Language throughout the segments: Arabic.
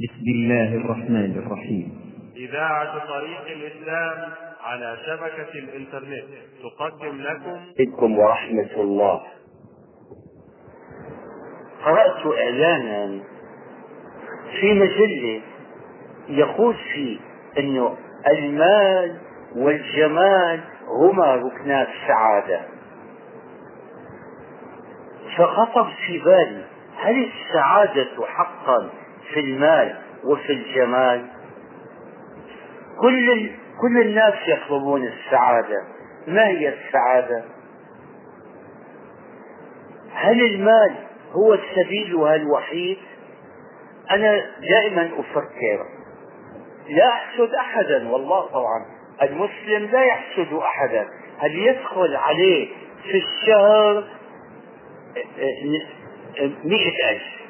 بسم الله الرحمن الرحيم. إذاعة طريق الإسلام على شبكة الإنترنت تقدم لكم. عليكم ورحمة الله. قرأت إعلانا في مجلة يقول فيه أنه المال والجمال هما ركنا السعادة فخطر في بالي هل السعادة حقا في المال وفي الجمال. كل كل الناس يطلبون السعادة. ما هي السعادة؟ هل المال هو السبيل الوحيد أنا دائما أفكر. لا أحسد أحدا والله طبعا. المسلم لا يحسد أحدا. هل يدخل عليه في الشهر مئة ألف؟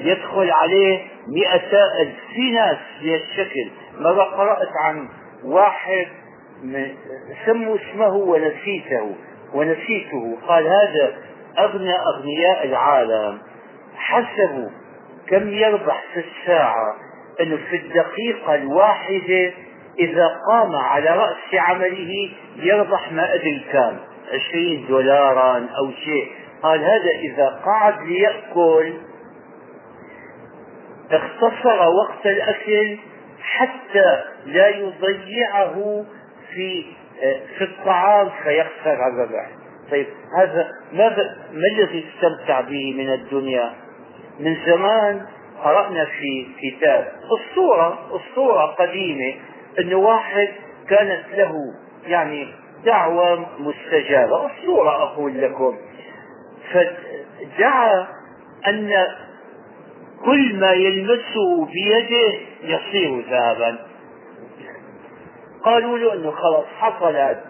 يدخل عليه مئة ألف في ناس بهالشكل مرة قرأت عن واحد سموا اسمه ونسيته ونسيته. قال هذا أغنى أغنياء العالم. حسبوا كم يربح في الساعة أنه في الدقيقة الواحدة إذا قام على رأس عمله يربح ما أدري كم عشرين دولارا أو شيء. قال هذا إذا قعد ليأكل اختصر وقت الأكل حتى لا يضيعه في في الطعام فيخسر الربح طيب هذا ماذا ما الذي استمتع به من الدنيا؟ من زمان قرأنا في كتاب أسطورة أسطورة قديمة أنه واحد كانت له يعني دعوة مستجابة. أسطورة أقول لكم. فدعا أن كل ما يلمسه بيده يصير ذهبا. قالوا له إنه خلاص حصل هذا.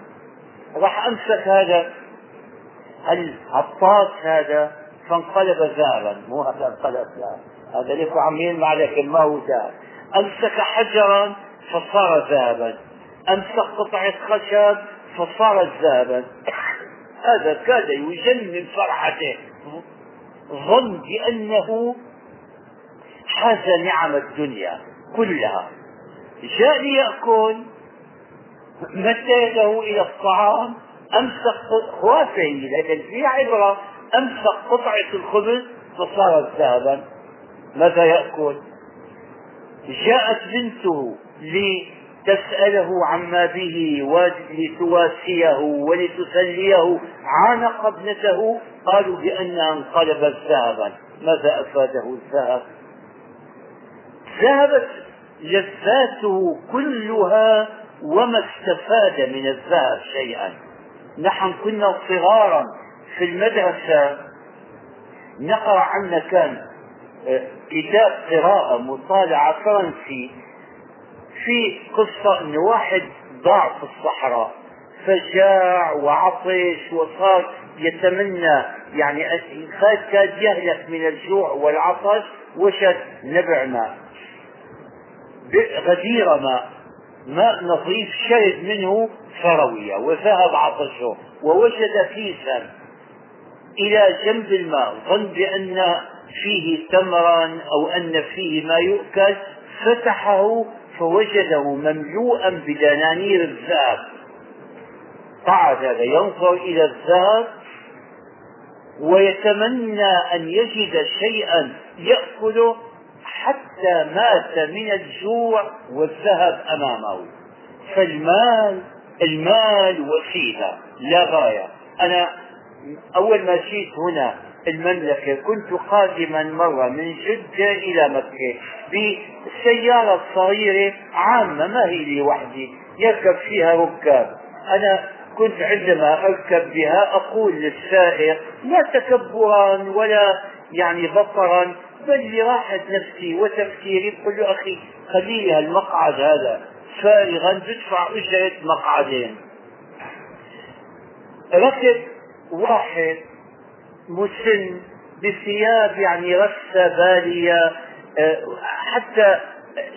راح أمسك هذا العطاس هذا فانقلب ذهبا. مو هذا انقلب ذهبا هذا لك عم يلمع لكن ما هو ذهب. أمسك حجرا فصار ذهبا. أمسك قطعة خشب فصارت ذهبا. هذا كاد يجن من فرحته. ظن بأنه حاز نعم الدنيا كلها. جاء ليأكل مد يده إلى الطعام أمسك خوافه لكن في عبرة أمسك قطعة الخبز فصارت ذهبا. ماذا يأكل؟ جاءت بنته لتسأله عما به ولتواسيه ولتسليه عانق ابنته قالوا بأنها أنقلبت ذهبا. ماذا أفاده الذهب؟ ذهبت لذاته كلها وما استفاد من الذهب شيئا. نحن كنا صغارا في المدرسة نقرأ عنا كان آه، كتاب قراءة مطالعة فرنسي في قصة إن واحد ضاع في الصحراء فجاع وعطش وصار يتمنى يعني كاد يهلك من الجوع والعطش وجد نبع ماء. غدير ماء ماء نظيف شرب منه ثروية وذهب عطشه ووجد كيسا إلى جنب الماء ظن بأن فيه تمرا أو أن فيه ما يؤكل فتحه فوجده مملوءا بدنانير الذهب. قعد ينظر إلى الذهب ويتمنى أن يجد شيئا يأكله حتى مات من الجوع والذهب أمامه. فالمال المال وسيلة لا غاية. أنا أول ما جيت هنا المملكة كنت قادما مرة من جدة إلى مكة بسيارة صغيرة عامة ما هي لي وحدي يركب فيها ركاب. أنا كنت عندما أركب بها أقول للسائق لا تكبرا ولا يعني بطرا بل لراحة نفسي وتفكيري بقول له أخي خلي المقعد هذا فارغا تدفع أجرة مقعدين. ركب واحد مسن بثياب يعني رثة بالية آه، حتى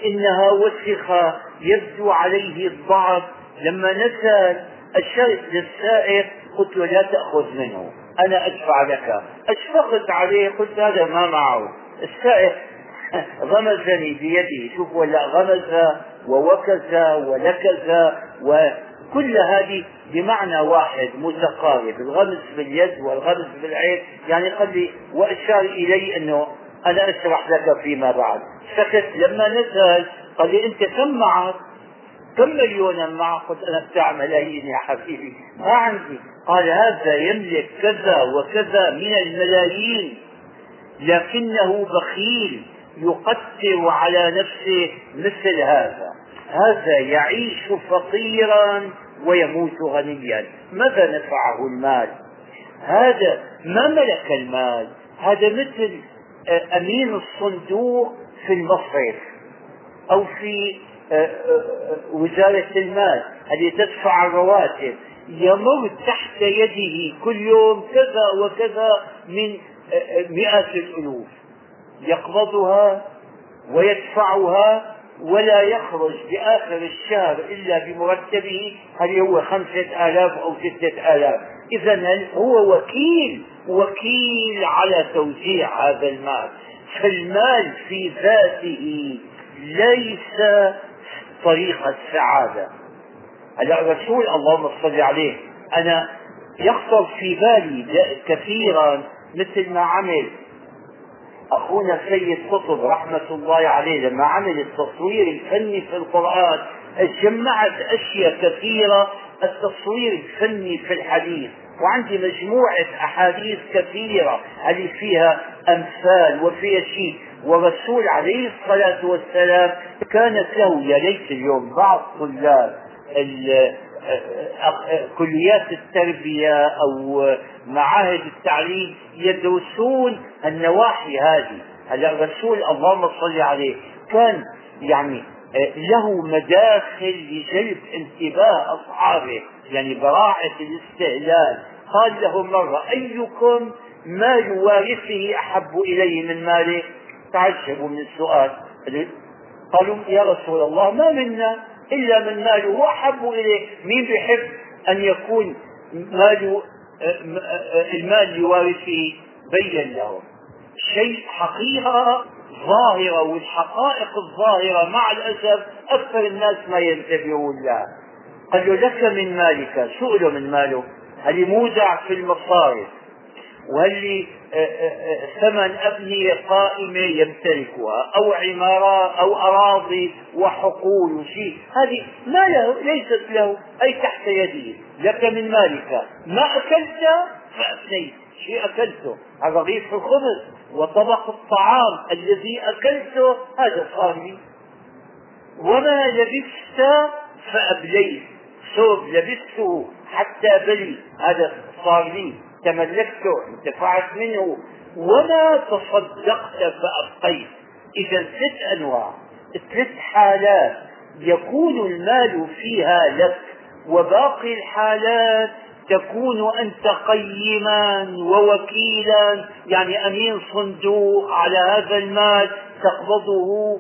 إنها وسخة يبدو عليه الضعف. لما نزل الشرط للسائق قلت له لا تأخذ منه أنا أدفع لك. أشفقت عليه قلت هذا ما معه. السائق غمزني بيده شوف ولا غمز ووكز ونكز وكل هذه بمعنى واحد متقارب الغمز باليد والغمز بالعين يعني قال لي وأشار إلي أنه أنا أشرح لك فيما بعد. سكت لما نزل قال لي أنت كم معك؟ كم مليونا معك؟ قلت أنا بتاع ملايين يا حبيبي؟ ما عندي. قال هذا يملك كذا وكذا من الملايين. لكنه بخيل يقتر على نفسه مثل هذا. هذا يعيش فقيرا ويموت غنيا. ماذا نفعه المال؟ هذا ما ملك المال؟ هذا مثل آه، أمين الصندوق في المصرف أو في آه، آه، وزارة المال التي تدفع الرواتب. يمر تحت يده كل يوم كذا وكذا من مئات الألوف. يقبضها ويدفعها ولا يخرج بآخر الشهر إلا بمرتبه هل هو خمسة آلاف أو ستة آلاف. إذا هو وكيل وكيل على توزيع هذا المال. فالمال في ذاته ليس طريق السعادة. هلا الرسول اللهم صل عليه أنا يخطر في بالي كثيرا مثل ما عمل. أخونا السيد قطب رحمة الله عليه لما عمل التصوير الفني في القرآن جمعت أشياء كثيرة التصوير الفني في الحديث. وعندي مجموعة أحاديث كثيرة اللي فيها أمثال وفيها شيء. والرسول عليه الصلاة والسلام كانت له يا ليت اليوم بعض طلاب كليات التربية أو معاهد التعليم يدرسون النواحي هذه. هلا الرسول اللهم صل عليه كان يعني له مداخل لجلب انتباه أصحابه يعني براعة الاستهلال قال له مرة أيكم مال وارثه أحب إليه من ماله؟ تعجبوا من السؤال. قالوا يا رسول الله ما منا؟ إلا من ماله. هو أحب إليه. مين بيحب أن يكون ماله المال لوارثه؟ بين له. شيء حقيقة ظاهرة والحقائق الظاهرة مع الأسف أكثر الناس ما ينتبهون لها. قال له لك من مالك؟ سؤله من ماله؟ هل مودع في المصارف؟ وهل آه، آه، آه، ثمن أبنية قائمة يمتلكها أو عمارات أو أراضي وحقول وشيء هذه ما له ليست له أي تحت يده لك من مالك. ما أكلت؟ فأفنيت شيء أكلته. رغيف الخبز وطبق الطعام. الذي أكلته هذا صار لي وما لبست فأبليت ثوب لبسته حتى بلي. هذا صار لي تملكته انتفعت منه. وما تصدقت فأبقيت. إذا ست أنواع ثلاث حالات يكون المال فيها لك. وباقي الحالات تكون أنت قيما ووكيلا يعني أمين صندوق على هذا المال تقبضه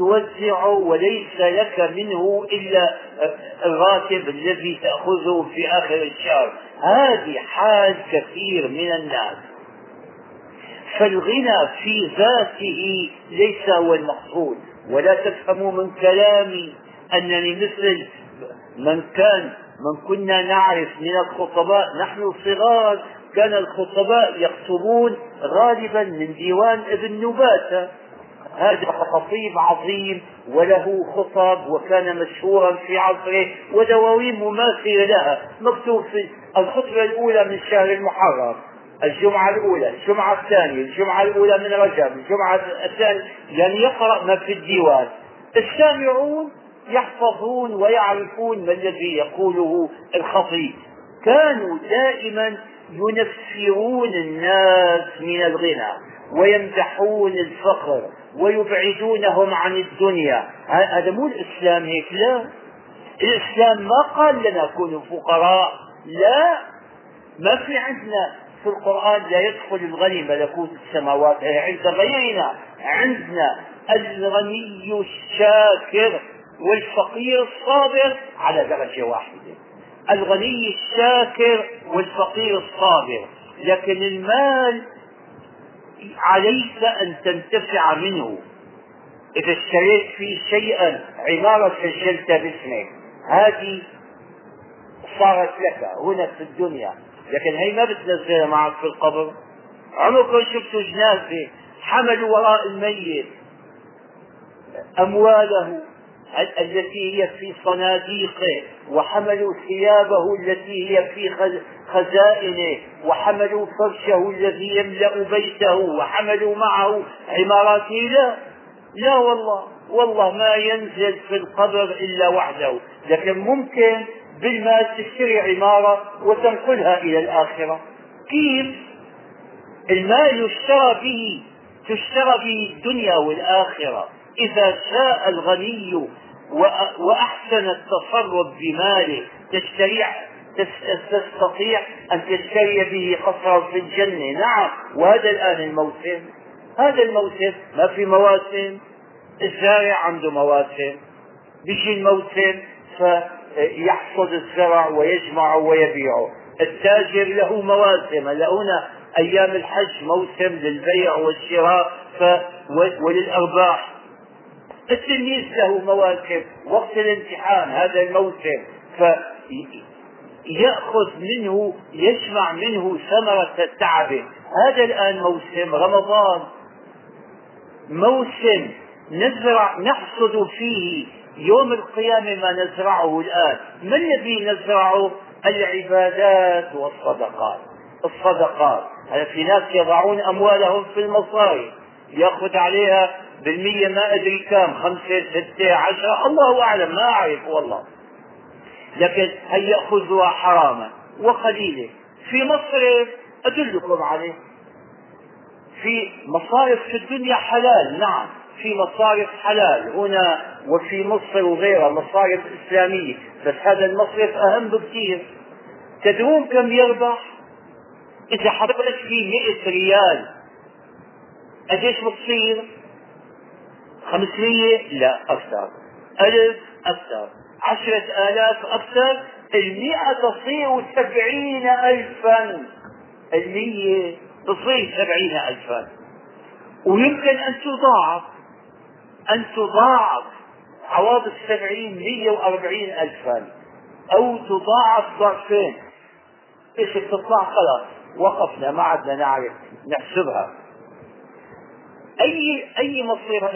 وتوزعه وليس لك منه إلا الراتب الذي تأخذه في آخر الشهر. هذه حال كثير من الناس. فالغنى في ذاته ليس هو المقصود. ولا تفهموا من كلامي أنني مثل من كان من كنا نعرف من الخطباء. نحن صغار كان الخطباء يخطبون غالبا من ديوان ابن نباتة. هذا خطيب عظيم وله خطب وكان مشهورا في عصره ودواوين مماثلة لها مكتوب في الخطبة الأولى من شهر المحرم الجمعة الأولى الجمعة الثانية الجمعة الأولى من رجب الجمعة الثانية يعني يقرأ ما في الديوان. السامعون يحفظون ويعرفون ما الذي يقوله الخطيب. كانوا دائما ينفرون الناس من الغنى ويمدحون الفقر ويبعدونهم عن الدنيا. هذا مو الإسلام هيك لا. الإسلام ما قال لنا كونوا فقراء لا. ما في عندنا في القرآن لا يدخل الغني ملكوت السماوات. هي عند غيرنا عندنا الغني الشاكر والفقير الصابر على درجة واحدة. الغني الشاكر والفقير الصابر. لكن المال عليك أن تنتفع منه. إذا اشتريت فيه شيئا عمارة سجلتها باسمك هذه صارت لك هنا في الدنيا. لكن هي ما بتنزلها معك في القبر. عمركم شفتوا جنازة حملوا وراء الميت أمواله التي هي في صناديقه وحملوا ثيابه التي هي في خزائنه وحملوا فرشه الذي يملأ بيته وحملوا معه عماراته لا لا والله والله ما ينزل في القبر إلا وحده. لكن ممكن بالمال تشتري عمارة وتنقلها إلى الآخرة. كيف؟ المال يشترى به تشترى به الدنيا والآخرة. إذا شاء الغني وأحسن التصرف بماله تشتري تستطيع أن تشتري به قصرا في الجنة. نعم وهذا الآن الموسم. هذا الموسم ما في مواسم. الزارع عنده مواسم. بيجي الموسم فيحصد الزرع ويجمعه ويبيعه. التاجر له مواسم. هلا هنا أيام الحج موسم للبيع والشراء ف... وللأرباح. التلميذ له مواسم وقت الامتحان هذا الموسم. فيأخذ منه يجمع منه ثمرة التعب. هذا الآن موسم رمضان. موسم نزرع نحصد فيه يوم القيامة ما نزرعه الآن. ما الذي نزرعه؟ العبادات والصدقات. الصدقات. في ناس يضعون أموالهم في المصاري. يأخذ عليها بالمية ما أدري كم خمسة ستة عشرة الله أعلم ما أعرف والله. لكن هل يأخذها حراما؟ وقليلة. في مصرف أدلكم عليه. في مصارف في الدنيا حلال نعم. في مصارف حلال. هنا وفي مصر وغيرها مصارف إسلامية. بس هذا المصرف أهم بكثير تدرون كم يربح؟ إذا حطيت فيه 100 ريال قديش بتصير؟ 500 لا أكثر. ألف أكثر. عشرة آلاف أكثر. المئة تصير سبعين ألفا. المية تصير سبعين ألفا. ويمكن أن تضاعف. أن تضاعف عواض السبعين مية وأربعين ألفا. أو تضاعف ضعفين إيش بتطلع؟ خلاص وقفنا. ما عدنا نعرف نحسبها. أي أي مصرف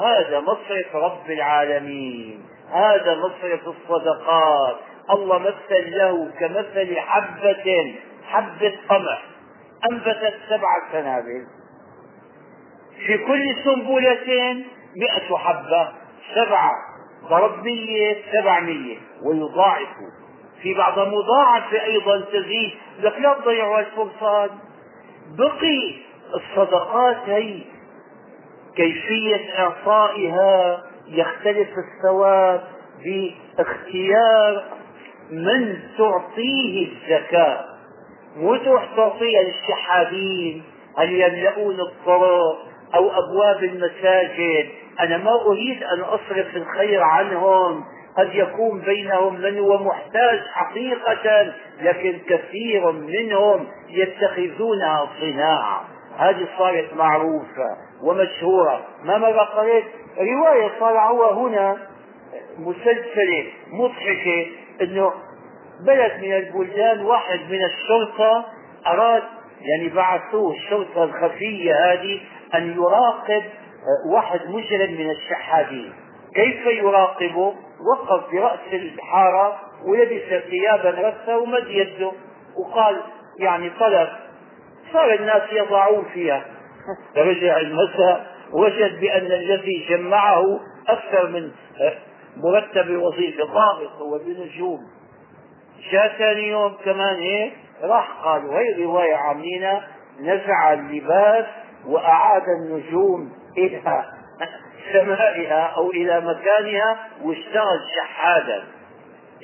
هذا؟ مصرف رب العالمين. هذا مصرف الصدقات. الله مثل له كمثل حبة حبة قمح. أنبتت سبع سنابل. في كل سنبلة مئة حبة. سبعة ضرب مية سبعمية ويضاعف. في بعض مضاعفة أيضا تزيد. لك لا تضيعوا الفرصات بقي الصدقات هي كيفية إعطائها يختلف الثواب باختيار من تعطيه الزكاة. مو تروح تعطيها للشحاذين هل يملؤون الطرق أو أبواب المساجد؟ أنا ما أريد أن أصرف الخير عنهم. قد يكون بينهم من هو محتاج حقيقة لكن كثير منهم يتخذونها صناعة. هذه صارت معروفة ومشهورة. ما مرة قريت رواية صارعوها هنا مسلسلة مضحكة إنه بلد من البلدان واحد من الشرطة أراد يعني بعثوه الشرطة الخفية هذه أن يراقب واحد مجرم من الشحاذين كيف يراقبه؟ وقف برأس الحارة ولبس ثيابا رثة ومد يده. وقال يعني طلب صار الناس يضعون فيها. رجع المساء وجد بأن الذي جمعه أكثر من مرتب وظيفة ضابط هو بنجوم جاء ثاني يوم كمان هيك راح قال وهي رواية عاملينها نزع اللباس وأعاد النجوم إلى سمائها أو إلى مكانها واشتغل شحادا.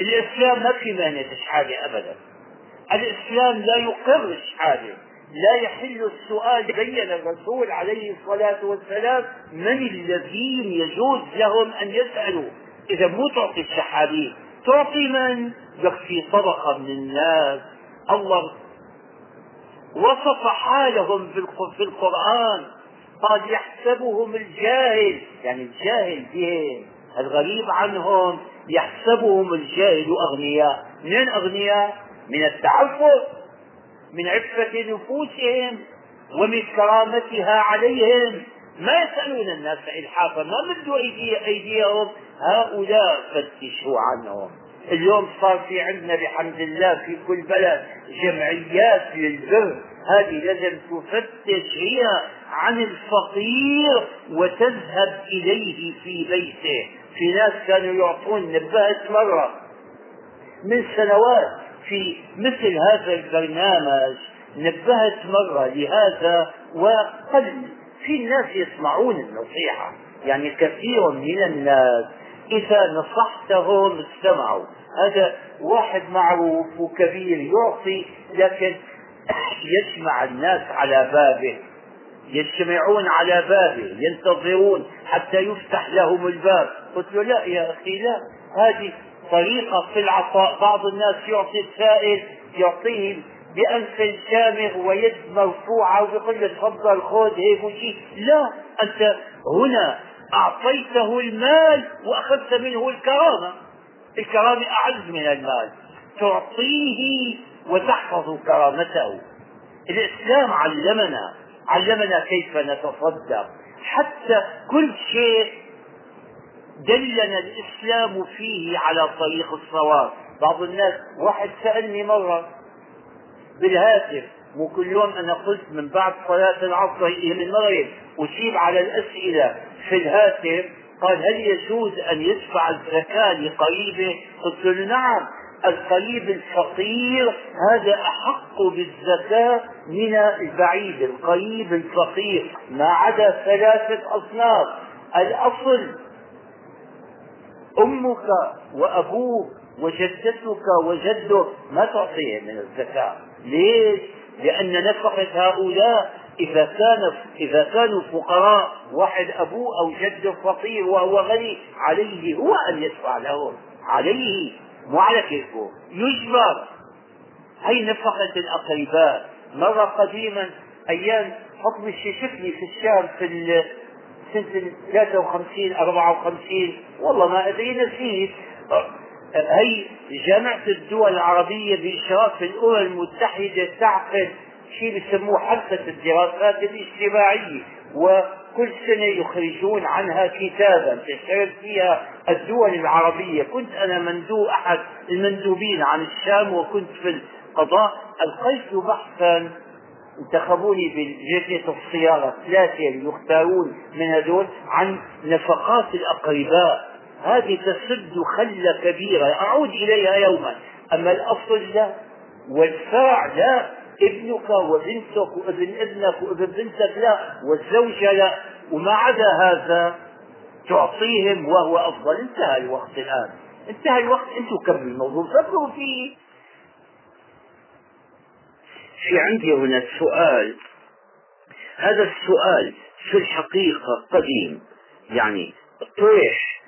الإسلام ما في مهنة الشحادة أبدا. الإسلام لا يقر الشحادة. لا يحل السؤال بين الرسول عليه الصلاة والسلام من الذين يجوز لهم أن يسألوا. إذا مو تعطي الشحادين تعطي من؟ لك في طبقة من الناس. الله وصف حالهم في القرآن. قال يحسبهم الجاهل. يعني الجاهل بهم الغريب عنهم. يحسبهم الجاهل أغنياء. من أغنياء؟ من التعفف. من عفة نفوسهم ومن كرامتها عليهم. ما يسألون الناس إلحافا ما مدوا أيديهم. هؤلاء فتشوا عنهم. اليوم صار في عندنا بحمد الله في كل بلد جمعيات للبر. هذه لازم تفتش هي عن الفقير وتذهب إليه في بيته. في ناس كانوا يعطون نبهت مرة من سنوات في مثل هذا البرنامج نبهت مرة لهذا وقل في الناس يسمعون النصيحة يعني كثير من الناس إذا نصحتهم استمعوا. هذا واحد معروف وكبير يعطي لكن يجمع الناس على بابه يجتمعون على بابه ينتظرون حتى يفتح لهم الباب. قلت له لا يا أخي لا هذه طريقة في العطاء. بعض الناس يعطي السائل يعطيه بأنف شامغ ويد مرفوعة ويقول له تفضل خذ هيك وشيء لا أنت هنا أعطيته المال وأخذت منه الكرامة. الكرامة أعز من المال. تعطيه وتحفظ كرامته. الإسلام علمنا علمنا كيف نتصدق. حتى كل شيء دلنا الإسلام فيه على طريق الصواب. بعض الناس واحد سألني مرة بالهاتف مو كل يوم أنا قلت من بعد صلاة العصر إلى المغرب أجيب على الأسئلة في الهاتف. قال هل يجوز أن يدفع الزكاة لقريبه؟ قلت له نعم القريب الفقير هذا أحق بالزكاة من البعيد القريب الفقير ما عدا ثلاثة أصناف. الأصل أمك وأبوك وجدتك وجدك ما تعطيهم من الزكاة. ليش؟ لأن نفقة هؤلاء إذا كان إذا كانوا فقراء واحد أبوه أو جده فقير وهو غني عليه هو أن يدفع لهم. عليه مو على كيفه. يجبر. هي نفقة الأقرباء. مرة قديما أيام حكم الشيشفني في الشام في سنة 53 54 والله ما أدري نسيت. هي جامعة الدول العربية بإشراف الأمم المتحدة تعقد شيء بيسموه حلقة الدراسات الاجتماعية وكل سنة يخرجون عنها كتابا تشتغل فيها الدول العربية. كنت أنا مندوب أحد المندوبين عن الشام وكنت في القضاء. ألقيت بحثا انتخبوني بجهة الصياغة ثلاثة يختارون من هذول عن نفقات الأقرباء. هذه تسد خلة كبيرة. أعود إليها يوما. أما الأصل لا. والفرع لا. ابنك وبنتك وابن ابنك وابن بنتك لا. والزوجة لا. وما عدا هذا تعطيهم وهو أفضل. انتهى الوقت الآن. انتهى الوقت. أنتم كملوا الموضوع. فكروا فيه. في عندي هنا سؤال. هذا السؤال في الحقيقة قديم. يعني طرح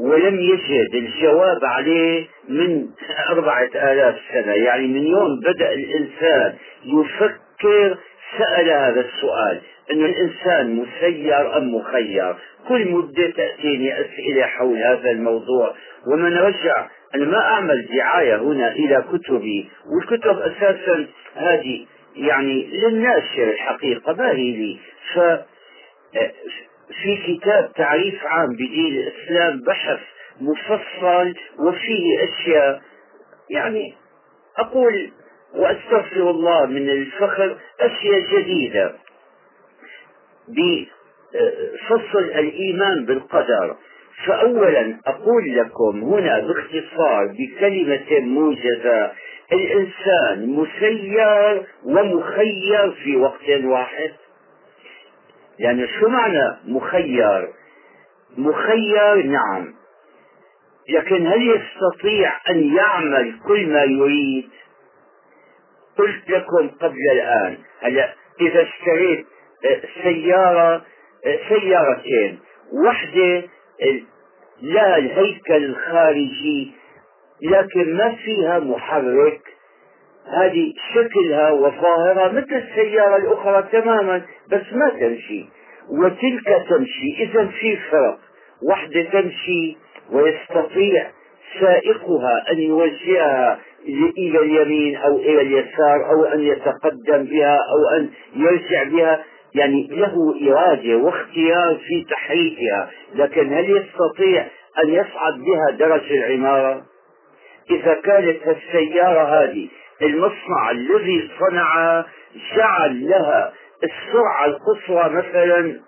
ولم يجد الجواب عليه من أربعة آلاف سنة. يعني من يوم بدأ الإنسان يفكر سأل هذا السؤال. أن الإنسان مسير أم مخير؟ كل مدة تأتيني أسئلة حول هذا الموضوع. ومن رجع أنا ما أعمل دعاية هنا إلى كتبي والكتب أساسا هذه يعني للناشر الحقيقة ما هي لي؟ ف في كتاب تعريف عام بدين الإسلام بحث مفصل وفيه أشياء يعني أقول وأستغفر الله من الفخر أشياء جديدة. بفصل الإيمان بالقدر. فأولا أقول لكم هنا باختصار بكلمة موجزة. الإنسان مسير ومخير في وقت واحد. يعني شو معنى مخير؟ مخير نعم. لكن هل يستطيع أن يعمل كل ما يريد؟ قلت لكم قبل الآن. هلا إذا اشتريت آه، سيارة سيارتين. واحدة لها الهيكل الخارجي لكن ما فيها محرك. هذه شكلها وظاهرها مثل السيارة الأخرى تماما بس ما تمشي. وتلك تمشي. إذا في فرق. واحدة تمشي ويستطيع سائقها أن يوجهها إلى اليمين أو إلى اليسار أو أن يتقدم بها أو أن يرجع بها. يعني له إرادة واختيار في تحريكها لكن هل يستطيع أن يصعد بها درج العمارة؟ إذا كانت السيارة هذه المصنع الذي صنعها جعل لها السرعة القصوى مثلا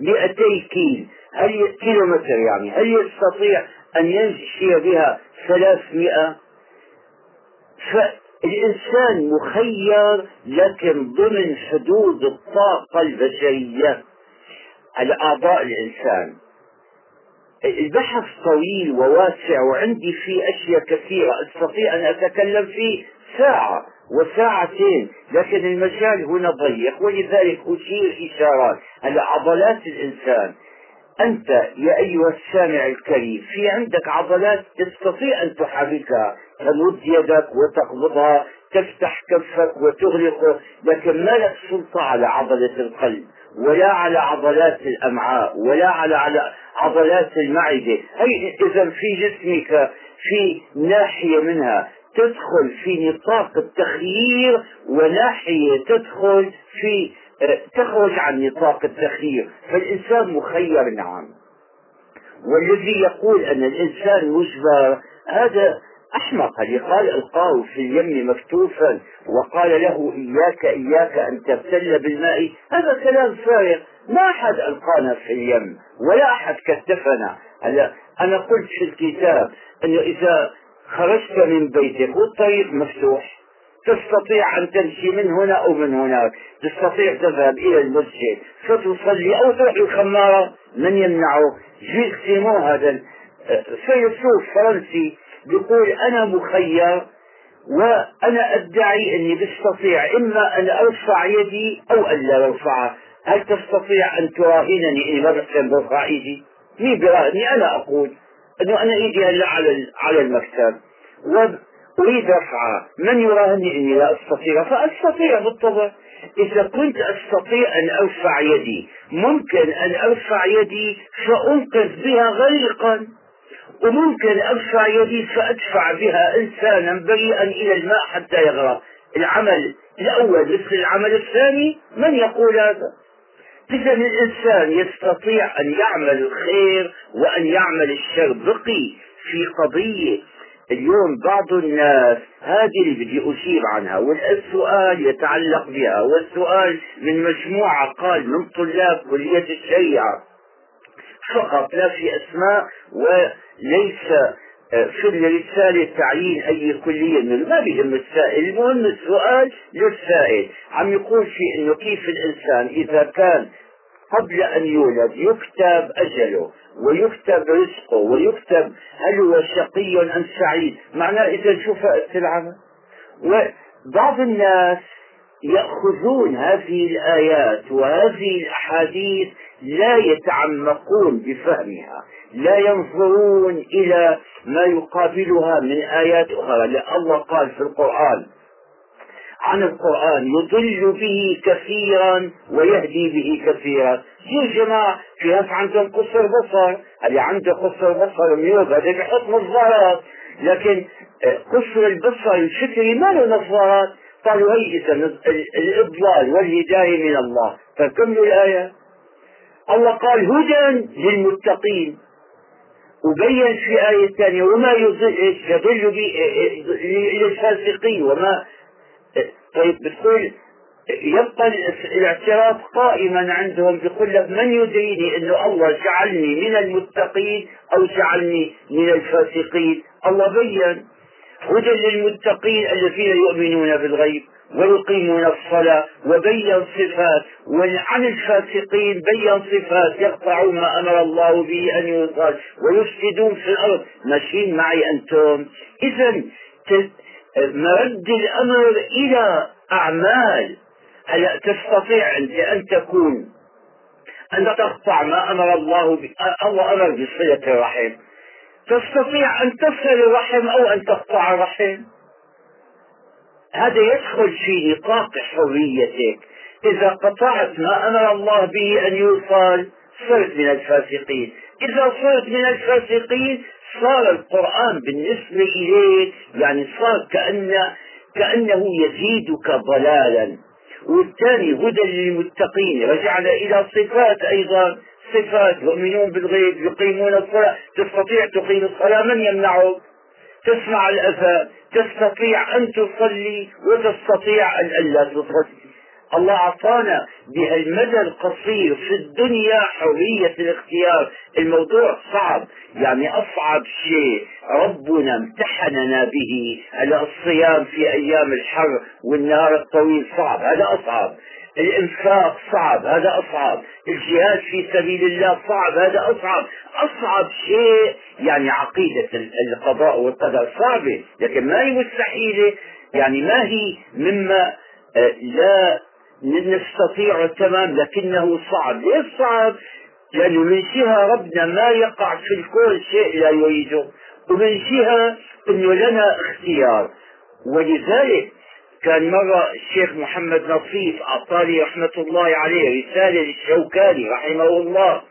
200 كيلو هل كيلو متر يعني هل يستطيع أن يمشي بها 300 فالإنسان مخير لكن ضمن حدود الطاقة البشرية. على أعضاء الإنسان. البحث طويل وواسع وعندي فيه أشياء كثيرة. أستطيع أن أتكلم فيه ساعة وساعتين لكن المجال هنا ضيق ولذلك أشير إشارات. على عضلات الإنسان. أنت يا أيها السامع الكريم في عندك عضلات تستطيع أن تحركها تمد يدك وتقبضها تفتح كفك وتغلقه لكن ما لك سلطة على عضلة القلب ولا على عضلات الأمعاء ولا على, على عضلات المعدة. هي إذا في جسمك في ناحية منها تدخل في نطاق التخيير وناحية تدخل في تخرج عن نطاق التخيير فالإنسان مخير نعم. والذي يقول أن الإنسان مجبر هذا أحمق اللي قال ألقاه في اليم مكتوفا وقال له إياك إياك أن تبتل بالماء. هذا كلام فارغ. ما أحد ألقانا في اليم ولا أحد كتفنا هلا أنا قلت في الكتاب أنه إذا خرجت من بيتك والطريق مفتوح تستطيع أن تمشي من هنا أو من هناك. تستطيع تذهب إلى المسجد. فتصلي أو تروح الخمارة. من يمنعه؟ سيمو هذا فيلسوف فرنسي بيقول أنا مخير وأنا أدعي أني بستطيع إما أن أرفع يدي أو أن لا أرفعها هل تستطيع أن تراهنني إني ما بحسن برفع إيدي؟ مين براهني أنا أقول أنه أنا إيدي هلا على على المكتب. أريد رفعها من يراهني لا أستطيع؟ فأستطيع بالطبع. إذا كنت أستطيع أن أرفع يدي ممكن أن أرفع يدي فأنقذ بها غريقا وممكن أرفع يدي فأدفع بها إنسانا بريئا إلى الماء حتى يغرق. العمل الأول مثل العمل الثاني من يقول هذا؟ إذا الإنسان يستطيع أن يعمل الخير وأن يعمل الشر. بقي في قضية اليوم بعض الناس هذه اللي بدي أجيب عنها والسؤال يتعلق بها والسؤال من مجموعة قال من طلاب كلية الشريعة. فقط لا في أسماء وليس آه، في الرسالة تعيين أي كلية منه ما بيهم السائل. المهم السؤال للسائل. عم يقول في أنه كيف الإنسان إذا كان قبل أن يولد يكتب أجله ويكتب رزقه ويكتب هل هو شقي أم سعيد. معناه إذا شو فائدة العمل وبعض الناس يأخذون هذه الآيات وهذه الأحاديث لا يتعمقون بفهمها لا ينظرون إلى ما يقابلها من آيات أخرى. لا الله قال في القرآن عن القرآن يضل به كثيرا ويهدي به كثيرا. يا جماعة في ناس عندهم قصر بصر اللي عنده قصر بصر ميوب هذا بيحط نظارات لكن آه، قصر البصر الفكري ما له نظارات قالوا هي الإضلال والهداية من الله. فكملوا الآية الله قال هدى للمتقين. وبين في آية ثانية وما يضل يضل للفاسقين وما طيب بتقول يبقى الاعتراف قائما عندهم بيقول لك من يدريني إنه الله جعلني من المتقين أو جعلني من الفاسقين؟ الله بين. هدى للمتقين الذين يؤمنون بالغيب ويقيمون الصلاة وبين صفات وعن الفاسقين بين صفات يقطعون ما أمر الله به أن يوصل ويفسدون في الأرض. ماشيين معي أنتم. إذا مرد الأمر إلى أعمال هلا تستطيع أنت أن تكون أن تقطع ما أمر الله ب... الله أمر بصلة الرحم؟ تستطيع أن تصل الرحم أو أن تقطع الرحم؟ هذا يدخل في نطاق حريتك. إذا قطعت ما أمر الله به أن يوصل صرت من الفاسقين. إذا صرت من الفاسقين صار القرآن بالنسبة إليك يعني صار كأن كأنه يزيدك ضلالا. والثاني هدى للمتقين. رجعنا إلى صفات أيضا. صفات يؤمنون بالغيب يقيمون الصلاة. تستطيع تقيم الصلاة من يمنعك؟ تسمع الأذى تستطيع أن تصلي وتستطيع أن ألا تصلي الله أعطانا بهالمدى القصير في الدنيا حرية الاختيار. الموضوع صعب يعني أصعب شيء. ربنا امتحننا به. على الصيام في أيام الحر والنهار الطويل صعب هذا أصعب. الإنفاق صعب هذا أصعب. الجهاد في سبيل الله صعب هذا أصعب. أصعب شيء يعني عقيدة القضاء والقدر صعبة لكن ما هي مستحيلة. يعني ما هي مما آه، لا نستطيع التمام لكنه صعب. ليش صعب؟ لأنه من جهة ربنا ما يقع في الكون شيء لا يريده ومن جهة أنه لنا اختيار. ولذلك كان مرة الشيخ محمد نصيف أعطاني رحمة الله عليه رسالة للشوكاني رحمه الله.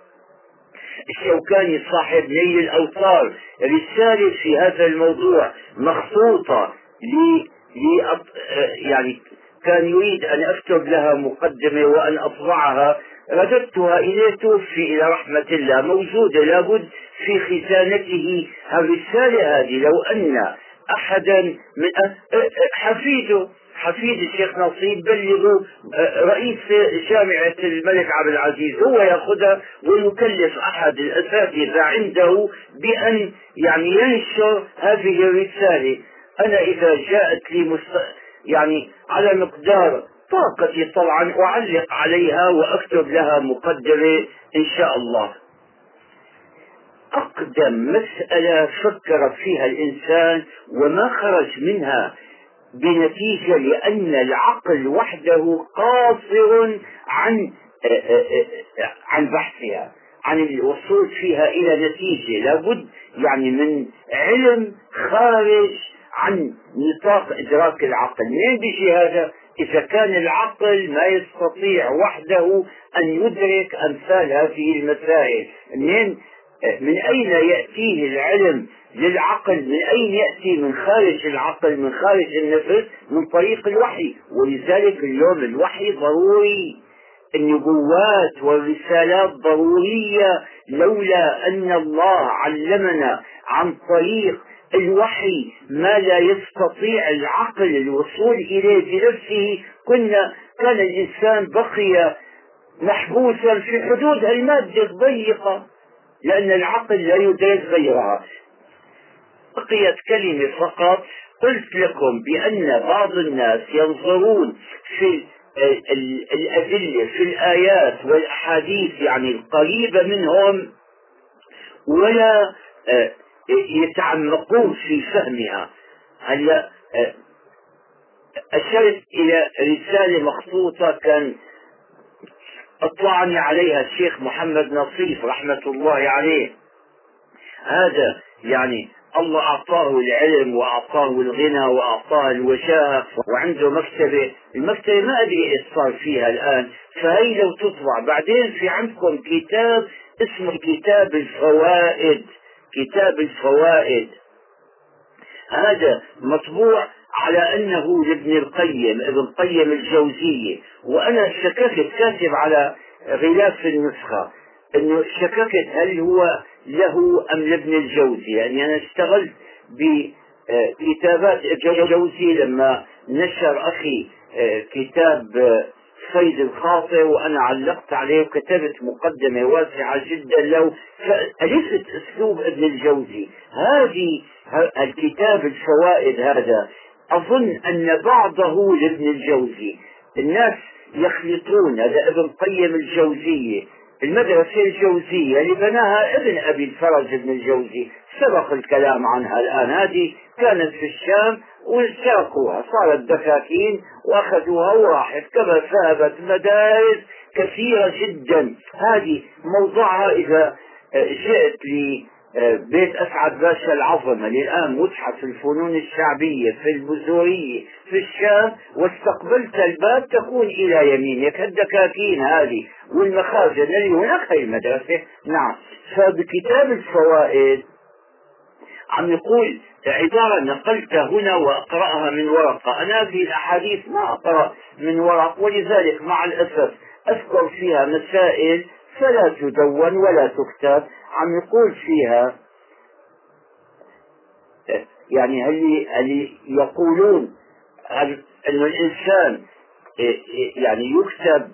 الشوكاني صاحب نيل الأوطار رسالة في هذا الموضوع مخطوطة. ل يعني كان يريد أن أكتب لها مقدمة وأن أطبعها رددتها إليه توفي إلى رحمة الله موجودة لابد في خزانته الرسالة هذه. لو أن أحدا من حفيده حفيد الشيخ نصيب بلغوا رئيس جامعة الملك عبد العزيز هو يأخذها ويكلف أحد الأساتذة عنده بأن يعني ينشر هذه الرسالة. أنا إذا جاءت لي مست... يعني على مقدار طاقتي طبعا أعلق عليها وأكتب لها مقدمة إن شاء الله. أقدم مسألة فكر فيها الإنسان وما خرج منها بنتيجة لأن العقل وحده قاصر عن عن بحثها عن الوصول فيها إلى نتيجة. لابد يعني من علم خارج عن نطاق إدراك العقل. منين بيجي هذا؟ إذا كان العقل ما يستطيع وحده أن يدرك أمثال هذه المسائل. منين من أين يأتيه العلم للعقل؟ من أين يأتي؟ من خارج العقل من خارج النفس من طريق الوحي. ولذلك اليوم الوحي ضروري. النبوات والرسالات ضرورية. لولا أن الله علمنا عن طريق الوحي ما لا يستطيع العقل الوصول إليه بنفسه. كنا كان الإنسان بقي محبوسا في حدود المادة الضيقة لأن العقل لا يدرك غيرها. بقيت كلمة فقط. قلت لكم بأن بعض الناس ينظرون في الأدلة في الآيات والأحاديث يعني القريبة منهم ولا آه، يتعمقون في فهمها. هلا آه، أشرت إلى رسالة مخطوطة كان أطلعني عليها الشيخ محمد نصيف رحمة الله عليه. هذا يعني الله أعطاه العلم وأعطاه الغنى وأعطاه الوشاهة وعنده مكتبة. المكتبة ما أدري إيش صار فيها الآن. فهي لو تطبع بعدين في عندكم كتاب اسمه كتاب الفوائد. كتاب الفوائد. هذا مطبوع على أنه لابن القيم ابن القيم الجوزية وأنا شككت كاتب على غلاف النسخة إنه شككت هل هو له أم لابن الجوزي. يعني أنا اشتغلت بكتابات الجوزي لما نشر أخي آه، كتاب آه، صيد الخاطئ وأنا علقت عليه وكتبت مقدمة واسعة جدا له. فألفت أسلوب ابن الجوزي. هذه الكتاب الفوائد هذا. أظن أن بعضه لابن الجوزي. الناس يخلطون. هذا ابن قيم الجوزية المدرسة الجوزية اللي بناها ابن أبي الفرج ابن الجوزي. سبق الكلام عنها الآن. هذه كانت في الشام. وساقوها صارت دكاكين واخذوها وراحت. كما ذهبت مدارس كثيرة جدا. هذه موضوعها إذا جئت بيت أسعد باشا العظم اللي الآن متحف الفنون الشعبية في البزورية في الشام. واستقبلت الباب تكون إلى يمينك. الدكاكين هذه والمخازن اللي هناك هي المدرسة. نعم. فبكتاب الفوائد عم يقول عبارة نقلتها هنا وأقرأها من ورقة أنا في الأحاديث ما أقرأ من ورق ولذلك مع الأسف أذكر فيها مسائل فلا تدون ولا تكتب عم يقول فيها يعني هل يقولون أن الإنسان يعني يكتب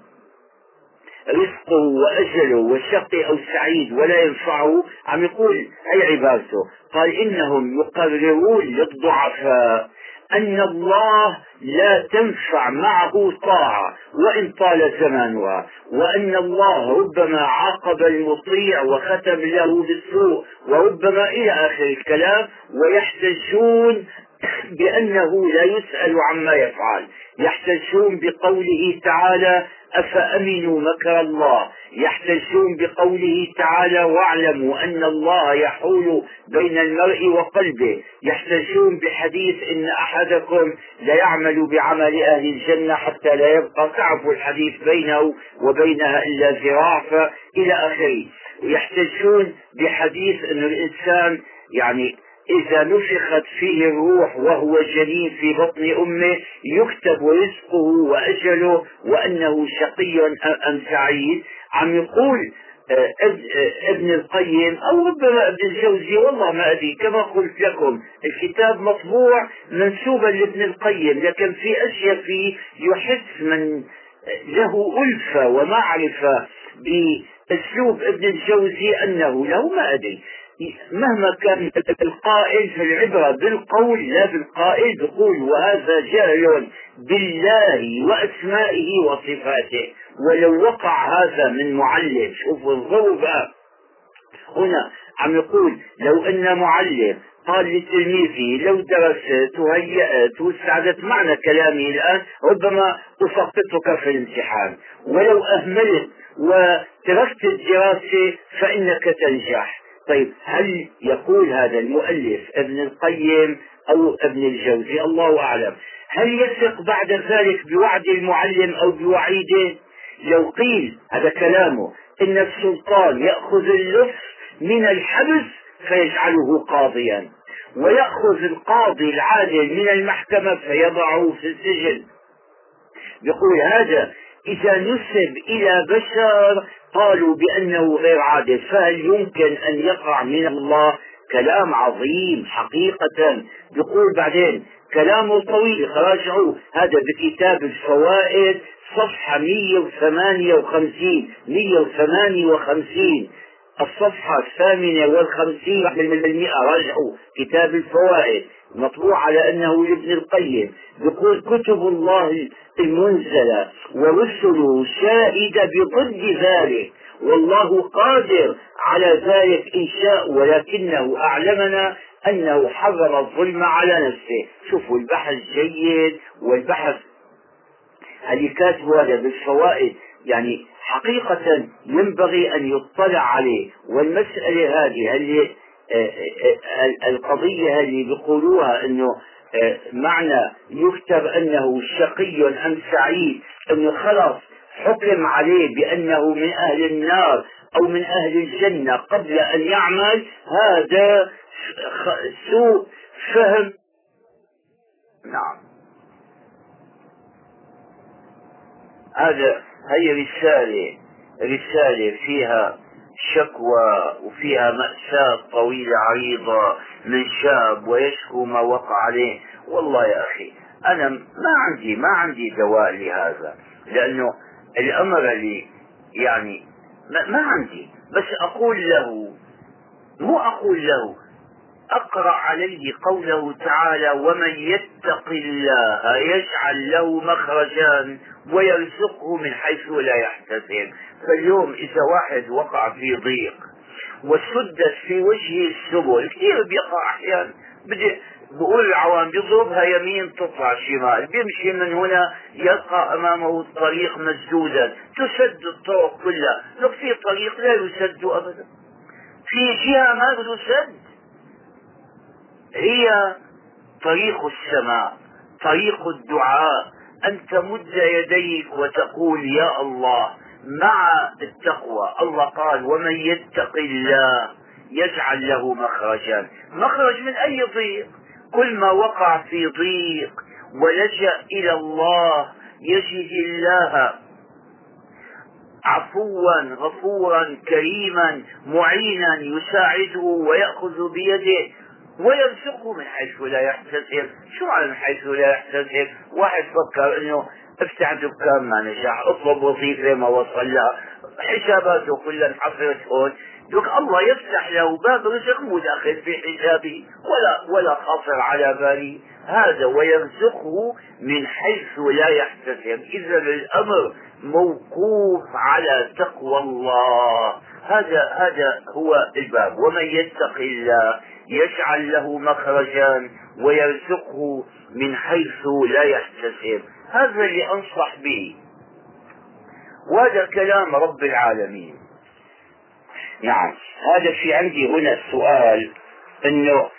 رزقه وأجله وشقي أو سعيد ولا ينفعه عم يقول هي عبادته؟ قال إنهم يقررون للضعفاء أن الله لا تنفع معه طاعة وإن طال زمانها وأن الله ربما عاقب المطيع وختم له بالسوء وربما إلى آخر الكلام ويحتجون بأنه لا يسأل عما يفعل. يحتجون بقوله تعالى أفأمنوا مكر الله؟ يحتجون بقوله تعالى واعلموا أن الله يحول بين المرء وقلبه. يحتجون بحديث إن أحدكم ليعمل بعمل أهل الجنة حتى لا يبقى تعب الحديث بينه وبينها إلا ذراع إلى آخره. يحتجون بحديث أن الإنسان يعني إذا نفخت فيه الروح وهو جنين في بطن أمه يكتب رزقه وأجله وأنه شقي أم سعيد. عم يقول آه، آه، ابن القيم أو ربما ابن الجوزي والله ما أدري كما قلت لكم الكتاب مطبوع منسوبا لابن القيم لكن في أشياء فيه يحس من له ألفة ومعرفة بأسلوب ابن الجوزي أنه له ما أدري. مهما كان القائل في العبرة بالقول لا بالقائل بقول وهذا جهل بالله وأسمائه وصفاته. ولو وقع هذا من معلم شوفوا الضوء هنا عم يقول لو أن معلم قال لتلميذي لو درست وهيأت واستعدت معنى كلامي الآن ربما أسقطك في الامتحان. ولو أهملت وتركت الدراسة فإنك تنجح. طيب هل يقول هذا المؤلف ابن القيم أو ابن الجوزي؟ الله أعلم. هل يثق بعد ذلك بوعد المعلم أو بوعيده؟ لو قيل هذا كلامه إن السلطان يأخذ اللص من الحبس فيجعله قاضيا ويأخذ القاضي العادل من المحكمة فيضعه في السجن. يقول هذا إذا نسب إلى بشر قالوا بأنه غير عادل فهل يمكن أن يقع من الله كلام عظيم حقيقة؟ يقول بعدين كلامه طويل راجعوا هذا بكتاب الفوائد صفحة 158 158 الصفحة الثامنة والخمسين من المئة كتاب الفوائد. مطبوع على أنه لابن القيم. يقول كتب الله المنزلة ورسله شاهدة بضد ذلك. والله قادر على ذلك إن شاء ولكنه أعلمنا أنه حذر الظلم على نفسه. شوفوا البحث جيد والبحث اللي كاتب هذا بالفوائد. يعني حقيقة ينبغي أن يطلع عليه والمسألة هذه اللي آه، آه، آه، القضية اللي بيقولوها إنه معنى يكتب أنه شقي أم سعيد إنه خلص حكم عليه بأنه من أهل النار أو من أهل الجنة قبل أن يعمل هذا سوء فهم. نعم. هذا هي رسالة رسالة فيها شكوى وفيها مأساة طويلة عريضة من شاب ويشكو ما وقع عليه. والله يا أخي أنا ما عندي ما عندي دواء لهذا لأنه الأمر اللي يعني ما, ما عندي. بس أقول له مو أقول له أقرأ عليه قوله تعالى ومن يتق الله يجعل له مخرجا ويرزقه من حيث لا يحتسب. فاليوم إذا واحد وقع في ضيق وسدت في وجهه السبل كثير بيقع أحيانا؟ بدي بقول العوام بيضربها يمين تطلع شمال. بيمشي من هنا يلقى أمامه الطريق مسدودا. تسد الطرق كلها. لو في طريق لا يسد أبدا. في جهة ما تسد. هي طريق السماء طريق الدعاء. أن تمد يديك وتقول يا الله مع التقوى. الله قال ومن يتق الله يجعل له مخرجا. مخرج من أي ضيق؟ كل ما وقع في ضيق ولجأ إلى الله يجد الله عفوا غفورا كريما معينا يساعده ويأخذ بيده. ويرزقه من حيث لا يحتسب. شو معنى من حيث لا يحتسب؟ واحد فكر إنه افتح دكان ما نجح اطلب وظيفة ما وصل لها حساباته كلها انحصرت هون. دوك الله يفتح له باب رزق مو داخل في حسابه ولا ولا خاطر على بالي هذا ويرزقه من حيث لا يحتسب. إذا الأمر موقوف على تقوى الله. هذا هذا هو الباب. ومن يتق الله يجعل له مخرجا ويرزقه من حيث لا يحتسب. هذا اللي أنصح به. وهذا كلام رب العالمين. نعم هذا في عندي هنا السؤال إنه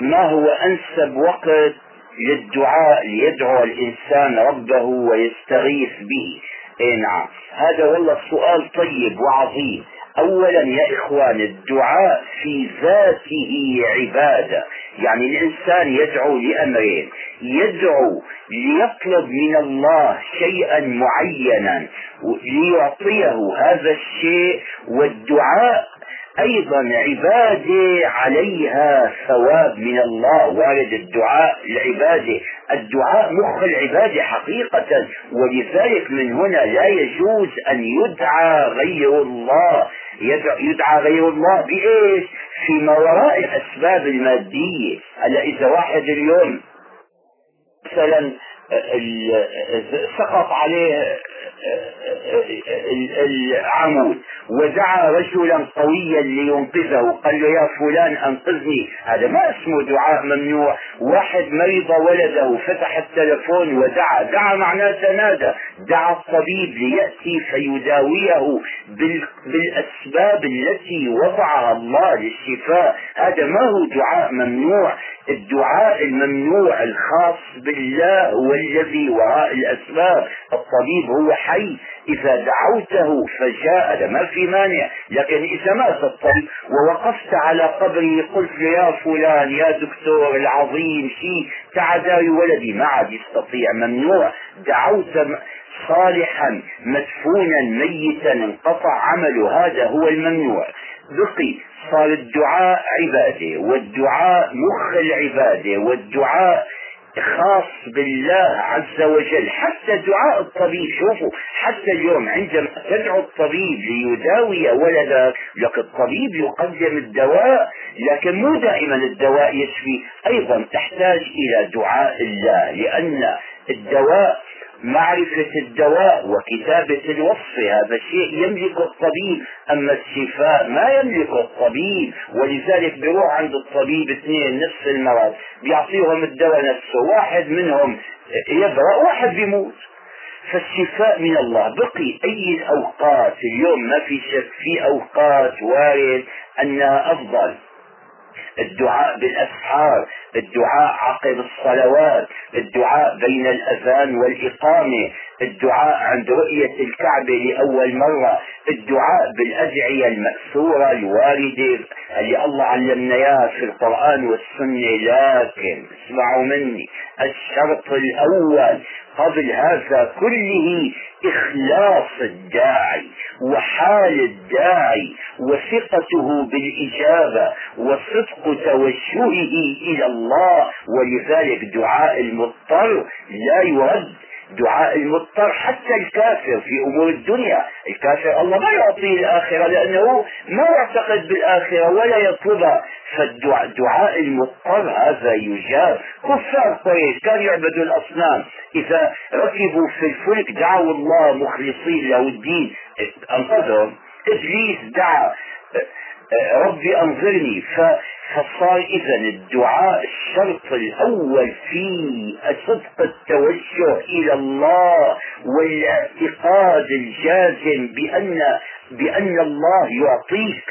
ما هو أنسب وقت للدعاء ليدعو الإنسان ربه ويستغيث به؟ اي نعم هذا والله سؤال طيب وعظيم. اولا يا إخوان الدعاء في ذاته عبادة. يعني الإنسان يدعو لأمرين. يدعو ليطلب من الله شيئا معينا ليعطيه هذا الشيء والدعاء أيضا عبادة عليها ثواب من الله وارد الدعاء العبادة. الدعاء مخ العبادة حقيقة ولذلك من هنا لا يجوز أن يدعى غير الله. يدعى غير الله بإيش؟ فيما وراء الأسباب المادية هلا إذا واحد اليوم مثلا سقط عليه العمود ودعا رجلا قويا لينقذه. قال له يا فلان أنقذني. هذا ما اسمه دعاء ممنوع. واحد مرض ولده فتح التلفون ودعا. دعا معناه تنادى. دعا الطبيب ليأتي فيداويه بالأسباب التي وضعها الله للشفاء. هذا ما هو دعاء ممنوع. الدعاء الممنوع الخاص بالله هو الذي وراء الأسباب. الطبيب هو حي. إذا دعوته فجاء هذا ما في مانع. لكن إذا مات الطبيب ووقفت على قبره قلت يا فلان يا دكتور العظيم شيء. تعال ولدي ما عاد يستطيع. ممنوع. دعوت صالحا مدفونا ميتا انقطع عمله. هذا هو الممنوع. بقي صار الدعاء عبادة والدعاء مخ العبادة والدعاء خاص بالله عز وجل. حتى دعاء الطبيب شوفوا حتى اليوم عندما تدعو الطبيب ليداوي ولدك لك الطبيب يقدم الدواء لكن مو دائما الدواء يشفي أيضا تحتاج إلى دعاء الله لأن الدواء معرفة الدواء وكتابة الوصف. هذا شيء يملك الطبيب أما الشفاء ما يملك الطبيب ولذلك بيروح عند الطبيب اثنين نفس المرض بيعطيهم الدواء نفسه واحد منهم يبرأ واحد بيموت. فالشفاء من الله. بقي أي الأوقات اليوم ما في شك في أوقات وارد أنها أفضل. الدعاء بالأسحار الدعاء عقب الصلوات الدعاء بين الأذان والإقامة الدعاء عند رؤية الكعبة لأول مرة الدعاء بالأدعية المأثورة الواردة اللي الله علمنا إياها في القرآن والسنة لكن اسمعوا مني الشرط الأول قبل هذا كله إخلاص الداعي وحال الداعي وثقته بالإجابة وصدق توجهه إلى الله. ولذلك دعاء المضطر لا يرد دعاء المضطر حتى الكافر في أمور الدنيا. الكافر الله ما يعطيه الآخرة لأنه ما يعتقد بالآخرة ولا يطلبها فالدعاء دعاء المضطر هذا يجاب. كفار قريش كانوا يعبدوا الأصنام. إذا ركبوا في الفلك دعوا الله مخلصين له الدين. انقذهم إبليس دعا. ربي أنظرني. فصار اذا الدعاء الشرط الأول في صدق التوجه إلى الله والاعتقاد الجازم بان بأن الله يعطيك.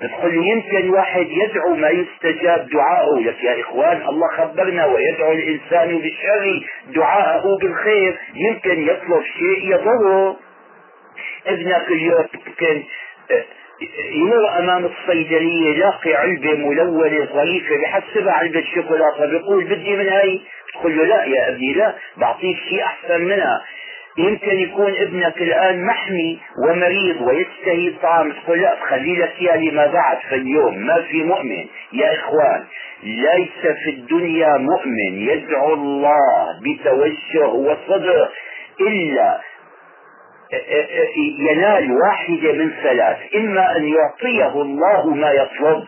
تقول له يمكن واحد يدعو ما يستجاب دعاءه لك يا إخوان الله خبرنا ويدعو الإنسان بالشر دعاءه بالخير. يمكن يطلب شيء يضره. ابنك اليوم يمكن يمر أمام الصيدلية يلاقي علبة ملونة ظريفه بحسبها علبة شوكولاته بيقول بدي من هاي؟ تقول له لا يا أبني لا بعطيك شيء أحسن منها. يمكن يكون ابنك الآن محمي ومريض ويشتهي الطعام. تقول لا خلي لك إياه لما بعد في اليوم. ما في مؤمن. يا إخوان ليس في الدنيا مؤمن يدعو الله بتوجه وصدق إلا ينال واحدة من ثلاث إما أن يعطيه الله ما يطلب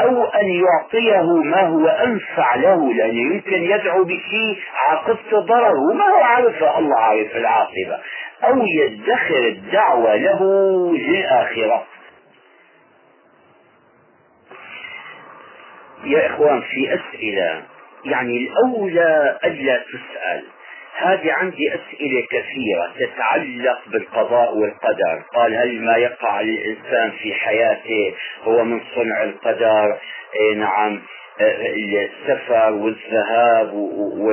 أو أن يعطيه ما هو أنفع له لأنه يمكن يدعو بشيء عاقبته ضرر وما هو عارف الله عارف العاقبة. أو يدخر الدعوة له للآخرة. يا إخوان في أسئلة يعني الأولى ألا تسأل. هذه عندي أسئلة كثيرة تتعلق بالقضاء والقدر. قال هل ما يقع للإنسان في حياته هو من صنع القدر؟ إيه نعم. السفر والذهاب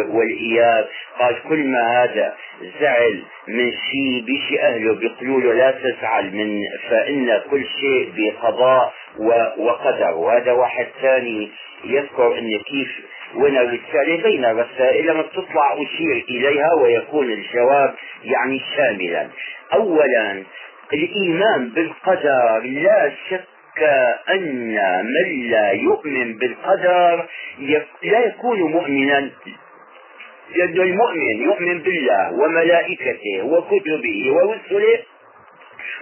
والإياب. قال كل ما هذا زعل من شيء بيجي أهله بيقولوا له لا تزعل من فإن كل شيء بقضاء وقدر. وهذا واحد ثاني يذكر أن كيف الرسالة بين الرسائل لما تطلع أشير إليها ويكون الجواب يعني شاملا. أولا الإيمان بالقدر لا شك أن من لا يؤمن بالقدر لا يكون مؤمنا لأن المؤمن يؤمن بالله وملائكته وكتبه ورسله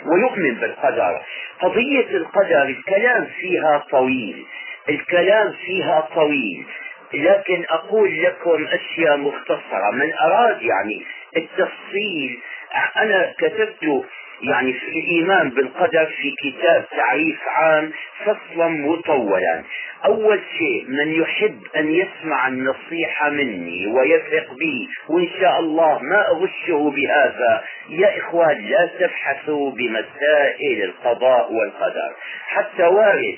ويؤمن بالقدر. قضية القدر الكلام فيها طويل الكلام فيها طويل. لكن أقول لكم أشياء مختصرة. من أراد يعني التفصيل أنا كتبت يعني في الإيمان بالقدر في كتاب تعريف عام فصلا مطولا. أول شيء من يحب أن يسمع النصيحة مني ويثق بي وإن شاء الله ما أغشه بهذا. يا إخوان لا تبحثوا بمسائل القضاء والقدر. حتى وارد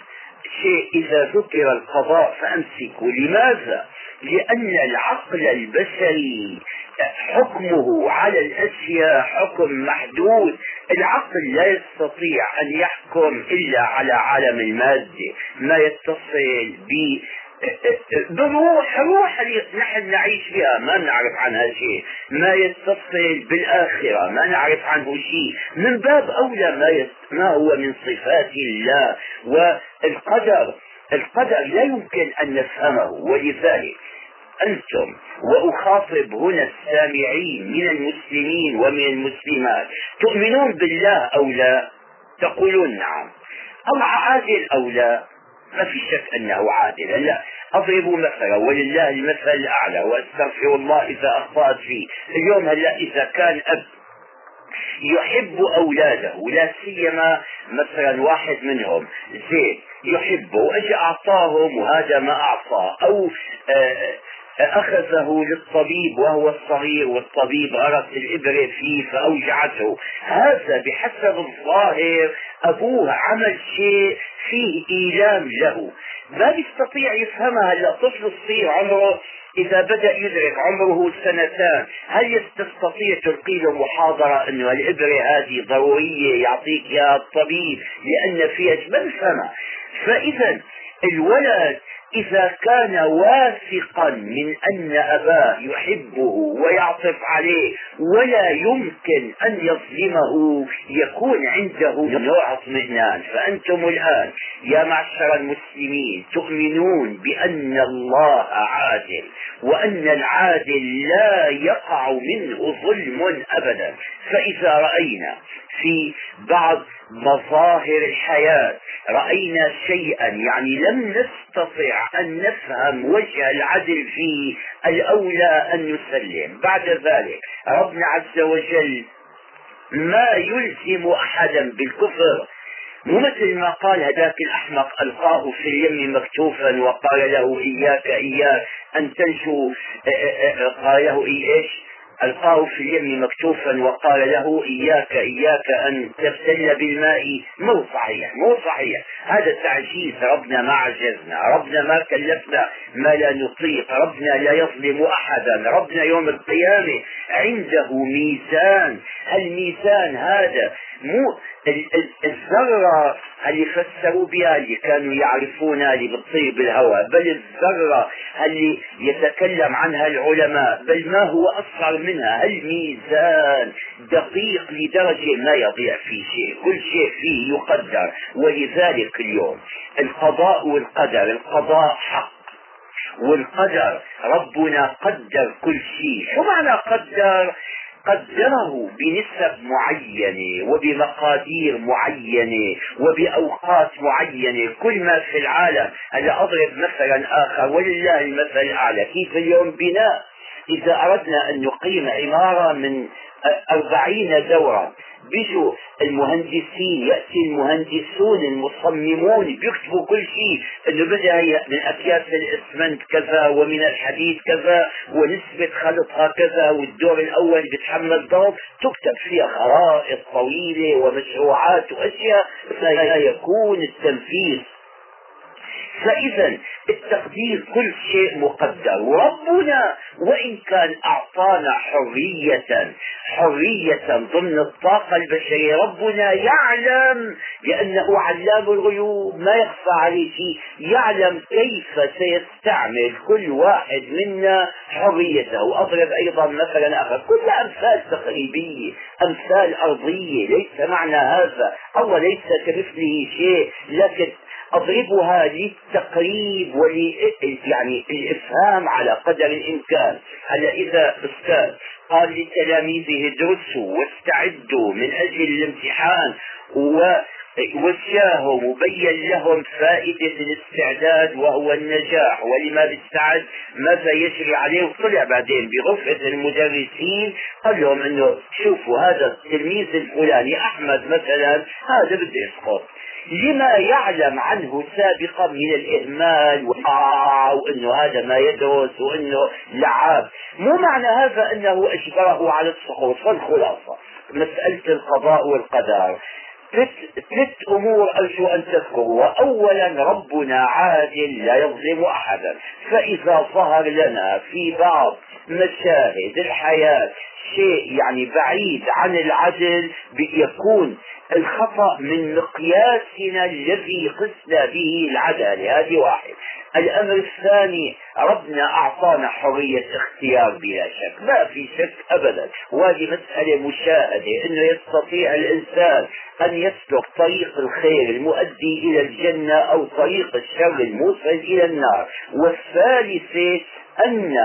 شيء إذا ذكر القضاء فأمسكوا لماذا؟ لأن العقل البشري حكمه على الأشياء حكم محدود العقل لا يستطيع أن يحكم إلا على عالم المادة ما يتصل ب بالروح الروح اللي نحن نعيش بها ما نعرف عنها شيء ما يتصل بالآخرة. ما نعرف عنه شيء من باب أولى ما. ما هو من صفات الله. والقدر القدر لا يمكن أن نفهمه. ولذلك أنتم وأخاطب هنا السامعين من المسلمين ومن المسلمات تؤمنون بالله أو لا؟ تقولون نعم. الله عادل أو لا؟ ما في شك أنه عادل. هلا أضرب مثلا ولله المثل الأعلى وأستغفر الله إذا أخطأت فيه. اليوم هلأ إذا كان أب يحب أولاده ولا سيما مثلا واحد منهم زين يحبه وأجى أعطاهم وهذا ما أعطاه أو آه أخذه للطبيب وهو الصغير والطبيب غرس الإبرة فيه فأوجعته. هذا بحسب الظاهر أبوه عمل شيء فيه إيلام له. ما بيستطيع يفهمها هلا طفل صغير عمره إذا بدأ يدرك عمره سنتان هل تستطيع تلقي له محاضرة أنه الإبرة هذه ضرورية يعطيك يا الطبيب؟ لأن فيها ما بفهمها فإذا الولد إذا كان واثقا من أن أباه يحبه ويعطف عليه ولا يمكن أن يظلمه يكون عنده نوع اطمئنان. فأنتم الآن يا معشر المسلمين تؤمنون بأن الله عادل وأن العادل لا يقع منه ظلم أبدا. فإذا رأينا في بعض مظاهر الحياة. رأينا شيئا يعني لم نستطع أن نفهم وجه العدل فيه الأولى أن نسلم. بعد ذلك ربنا عز وجل ما يلزم أحدا بالكفر. مو مثل ما قال هذاك الأحمق ألقاه في اليم مكتوفا وقال له إياك إياك أن تنجو قال له إيش؟ ألقاه في اليم مكتوفا وقال له إياك إياك أن تبتل بالماء. مو صحيح مو صحيح. هذا تعجيز. ربنا ما عجزنا. ربنا ما كلفنا ما لا نطيق. ربنا لا يظلم أحدا. ربنا يوم القيامة عنده ميزان. الميزان هذا مو الذرة اللي فسروا بها اللي كانوا يعرفونها اللي بتصير بالهواء بل الذرة اللي يتكلم عنها العلماء بل ما هو أصغر منها؟ الميزان دقيق لدرجة ما يضيع فيه شيء كل شيء فيه يقدر ولذلك اليوم القضاء والقدر القضاء حق والقدر ربنا قدر كل شيء. شو معنى قدر؟ قدره بنسب معينة وبمقادير معينة وبأوقات معينة. كل ما في العالم هلا أضرب مثلا آخر ولله المثل الأعلى. كيف اليوم بناء؟ إذا أردنا أن نقيم عمارة من أربعين دورة. بيجوا المهندسين يأتي المهندسون المصممون بيكتبوا كل شيء. إنه بدها من أكياس الإسمنت كذا ومن الحديد كذا ونسبة خلطها كذا والدور الأول بتحمل ضغط تكتب فيها خرائط طويلة ومشروعات وأشياء. لا يكون التنفيذ. فإذا التقدير كل شيء مقدر. وربنا وإن كان أعطانا حرية حرية ضمن الطاقة البشرية ربنا يعلم لأنه علام الغيوب. ما يخفى عليه شيء. يعلم كيف سيستعمل كل واحد منا حريته. وأضرب أيضا مثلا آخر. كلها أمثال تقريبية أمثال أرضية. ليس معنى هذا. الله ليس كمثله شيء. لكن أضربها للتقريب ول يعني الإفهام على قدر الإمكان. هلا إذا أستاذ قال لتلاميذه ادرسوا واستعدوا من أجل الامتحان و وجاههم وبين لهم فائدة الاستعداد وهو النجاح. ولما بيستعد ماذا يجري عليه؟ وطلع بعدين بغرفة المدرسين قال لهم إنه شوفوا هذا التلميذ الفلاني أحمد مثلا هذا بده يسقط. لما يعلم عنه سابقا من الإهمال وأنه هذا ما يدرس وأنه لعاب. مو معنى هذا أنه أجبره على السقوط فالخلاصة مسألة القضاء والقدر. ثلاث أمور أرجو أن تذكروا. اولا ربنا عادل لا يظلم احدا. فإذا ظهر لنا في بعض مشاهد الحياة شيء يعني بعيد عن العدل يكون الخطأ من مقياسنا الذي قسنا به العدالة. هذه واحد. الأمر الثاني ربنا أعطانا حرية اختيار بلا شك. ما في شك أبدا. وهذه مسألة مشاهدة. أنه يستطيع الإنسان أن يسلك طريق الخير المؤدي إلى الجنة أو طريق الشر الموصل إلى النار. والثالثة أن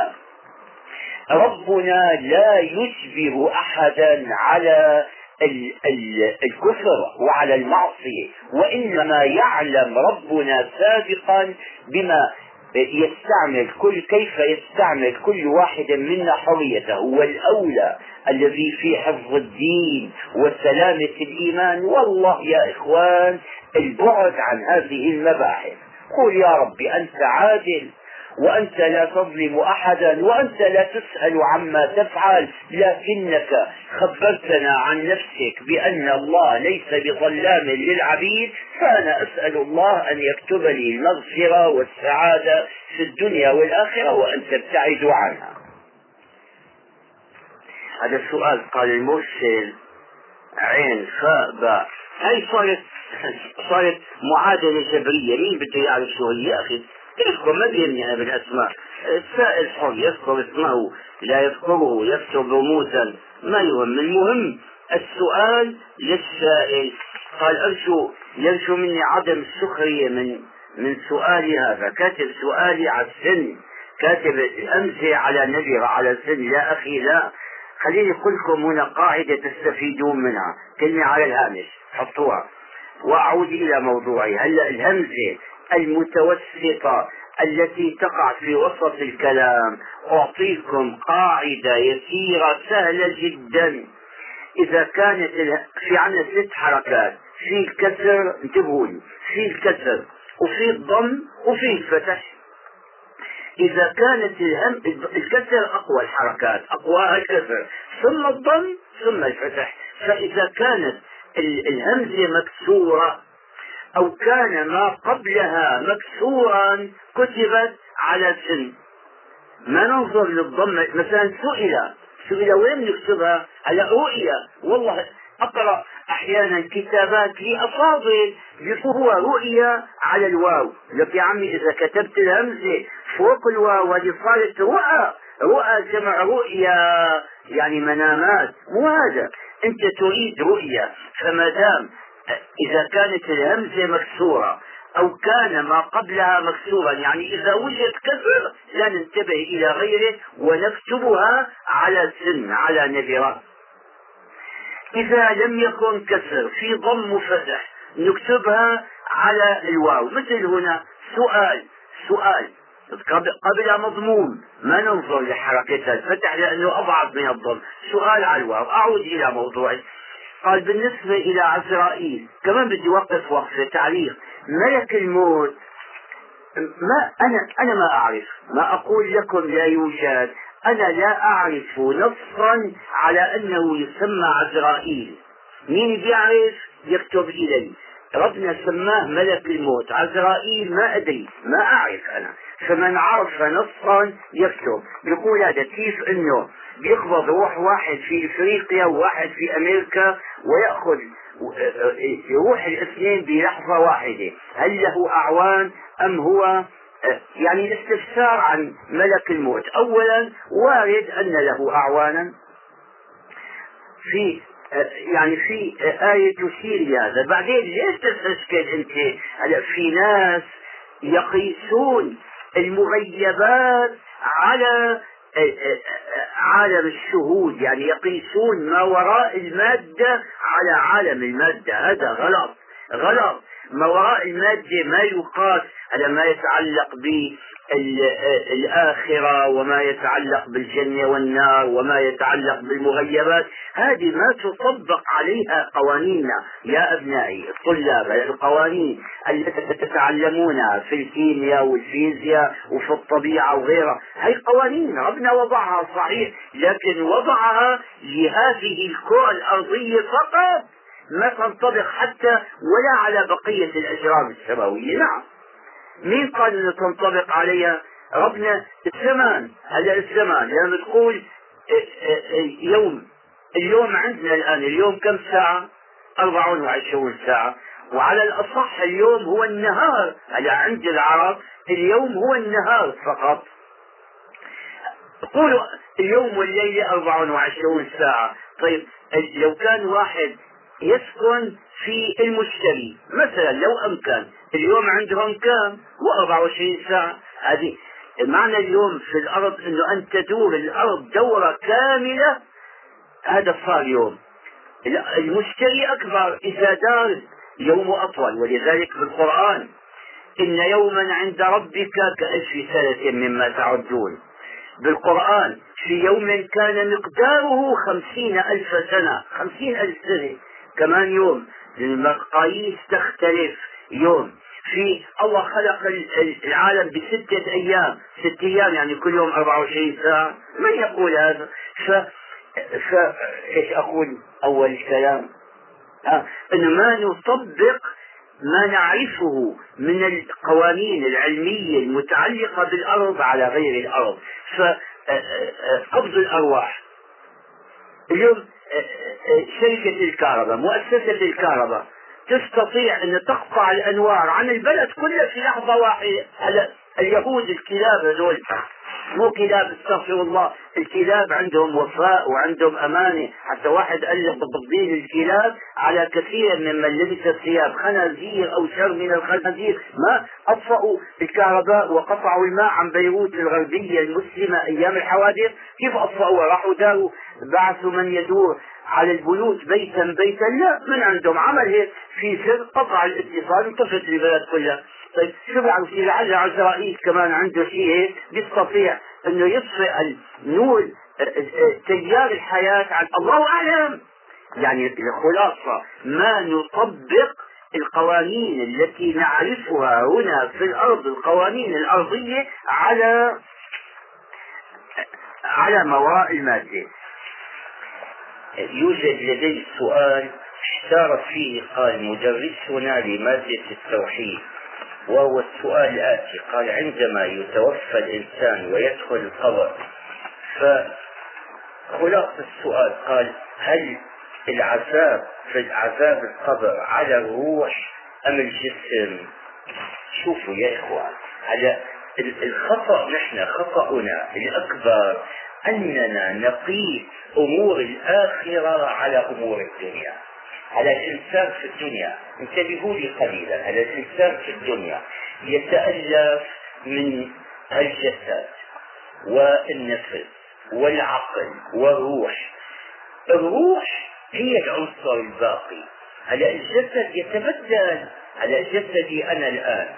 ربنا لا يجبر أحدا على الكفر وعلى المعصية. وإنما يعلم ربنا سابقا بما يستعمل كل كيف يستعمل كل واحد منا حريته. والأولى الذي في حفظ الدين وسلامة الإيمان. والله يا إخوان البعد عن هذه المباحث. قل يا ربي أنت عادل. وأنت لا تظلم أحدا وأنت لا تسأل عما تفعل لكنك خبرتنا عن نفسك بأن الله ليس بظلام للعبيد فأنا أسأل الله أن يكتب لي المغفرة والسعادة في الدنيا والآخرة وأن تبتعد عنها. هذا السؤال قال المرسل عين فاء باء هاي صارت صارت معادلة جبرية؟ مين بده يعرف شو هي يا أخي؟ يذكر ما بيهمني بالاسماء السائل حر يذكر اسمه لا يذكره يكتب رموزا ما يهم المهم السؤال للسائل. قال أرجو يرجو مني عدم السخرية من من سؤالي هذا. كاتب سؤالي على السن. كاتب أمزي على نبي على سن لا أخي لا. خليني أقول لكم هنا قاعدة تستفيدون منها. كلمة على الهامش حطوها. وأعود إلى موضوعي. هلا الهمزة المتوسطة التي تقع في وسط الكلام. أعطيكم قاعدة يسيرة سهلة جدا. إذا كانت في عندنا ست حركات في الكسر انتبهوا في الكسر وفي الضم وفي الفتح. إذا كانت الهم الكسر أقوى الحركات أقواها الكسر ثم الضم ثم الفتح. فإذا كانت الهمزة مكسورة أو كان ما قبلها مكسورا كتبت على سن ما ننظر للضم مثلا سئل. سئل وين نكتبها على رؤيا والله أقرأ أحيانا كتابات لأفاضل. هو رؤيا على الواو. لك يا عمي إذا كتبت الهمزة فوق الواو هذه صارت رؤى. رؤى جمع رؤيا يعني منامات. مو هذا أنت تريد رؤيا فما دام إذا كانت الهمزة مكسورة أو كان ما قبلها مكسورا يعني إذا وجد كسر لا ننتبه إلى غيره ونكتبها على سن على نذرة إذا لم يكن كسر في ضم فتح نكتبها على الواو. مثل هنا سؤال سؤال. قبل مضمون ما ننظر لحركتها الفتح لأنه أضعف من الضم. سؤال على الواو. أعود إلى موضوعي. قال بالنسبة إلى عزرائيل كمان بدي وقف وقفة تعليق. ملك الموت ما أنا أنا ما أعرف. ما أقول لكم لا يوجد أنا لا أعرف نصا على أنه يسمى عزرائيل. مين بيعرف؟ يكتب إلي. ربنا سماه ملك الموت. عزرائيل ما أدري ما أعرف أنا. فمن عرف نصا يكتب. يقول هذا كيف أنه بيقبض روح واحد في إفريقيا وواحد في أمريكا ويأخذ يروح الاثنين بلحظة واحدة. هل له أعوان أم هو يعني الاستفسار عن ملك الموت. أولا وارد أن له أعوانا. في يعني في آية تشير لهذا بعدين ليش تستشكل أنت؟ هلا في ناس يقيسون المغيبات على عالم الشهود يعني يقيسون ما وراء المادة على عالم المادة. هذا غلط غلط. ما وراء المادة ما يقاس على ما يتعلق بالآخرة وما يتعلق بالجنة والنار وما يتعلق بالمغيبات. هذه ما تطبق عليها قوانيننا. يا أبنائي الطلاب القوانين التي تتعلمونها في الكيمياء والفيزياء وفي الطبيعة وغيرها هي قوانين ربنا وضعها صحيح لكن وضعها لهذه الكرة الأرضية فقط. ما تنطبق حتى ولا على بقية الأجرام السماوية نعم. مين قال إنه تنطبق عليها؟ ربنا الزمان. هلا الزمان. لما تقول يوم. اليوم عندنا الآن اليوم كم ساعة؟ 24 ساعة. وعلى الأصح اليوم هو النهار. هلا عند العرب اليوم هو النهار فقط. قولوا اليوم والليلة 24 ساعة. طيب لو كان واحد يسكن في المشتري. مثلا لو أمكن. اليوم عندهم كم هو 24 ساعة. هذه معنى اليوم في الأرض أنه أن تدور الأرض دورة كاملة. هذا صار يوم. المشتري أكبر. إذا دار يوم أطول. ولذلك في القرآن إن يوما عند ربك كألف سنة مما تعدون. بالقرآن في يوم كان مقداره خمسين ألف سنة. خمسين ألف سنة. كمان يوم المقاييس تختلف يوم. في الله خلق العالم بستة أيام. ست أيام يعني كل يوم 24 ساعة. من يقول هذا؟ ف... ف... إيش أقول؟ أول الكلام. آه. إنه ما نطبق ما نعرفه من القوانين العلمية المتعلقة بالأرض على غير الأرض. فقبض الأرواح. اليوم شركة الكهرباء مؤسسة الكهرباء تستطيع أن تقطع الأنوار عن البلد كله في لحظة واحدة. اليهود الكلاب هذول مو كلاب استغفر الله الكلاب عندهم وفاء وعندهم أمانة. حتى واحد قال لك تفضيل الكلاب على كثير ممن لبس الثياب خنازير أو شر من الخنازير. ما أطفأوا الكهرباء وقطعوا الماء عن بيروت الغربية المسلمة أيام الحوادث. كيف أطفأوا؟ راحوا داروا بعثوا من يدور على البيوت بيتا بيتا. لا من عندهم عمل هيك. في سر قطع الاتصال وانتفت البلد كلها. طيب شو بيعمل فيه لعل عزرائيل كمان عنده شيء بيستطيع أنه يطفئ النور تيار الحياة عن الله أعلم. يعني الخلاصة ما نطبق القوانين التي نعرفها هنا في الأرض القوانين الأرضية على على ما وراء المادة. يوجد لدي سؤال احتار فيه قال مدرسنا لمادة التوحيد. وهو السؤال الآتي قال عندما يتوفى الإنسان ويدخل القبر فخلاصة السؤال قال هل العذاب في العذاب القبر على الروح أم الجسم؟ شوفوا يا إخوان على الخطأ نحن خطأنا الأكبر أننا نقيس أمور الآخرة على أمور الدنيا. على الإنسان في الدنيا. انتبهوا لي قليلا. على الإنسان في الدنيا. يتألف من الجسد والنفس والعقل والروح. الروح هي العنصر الباقي. على الجسد يتبدل على جسدي أنا الآن.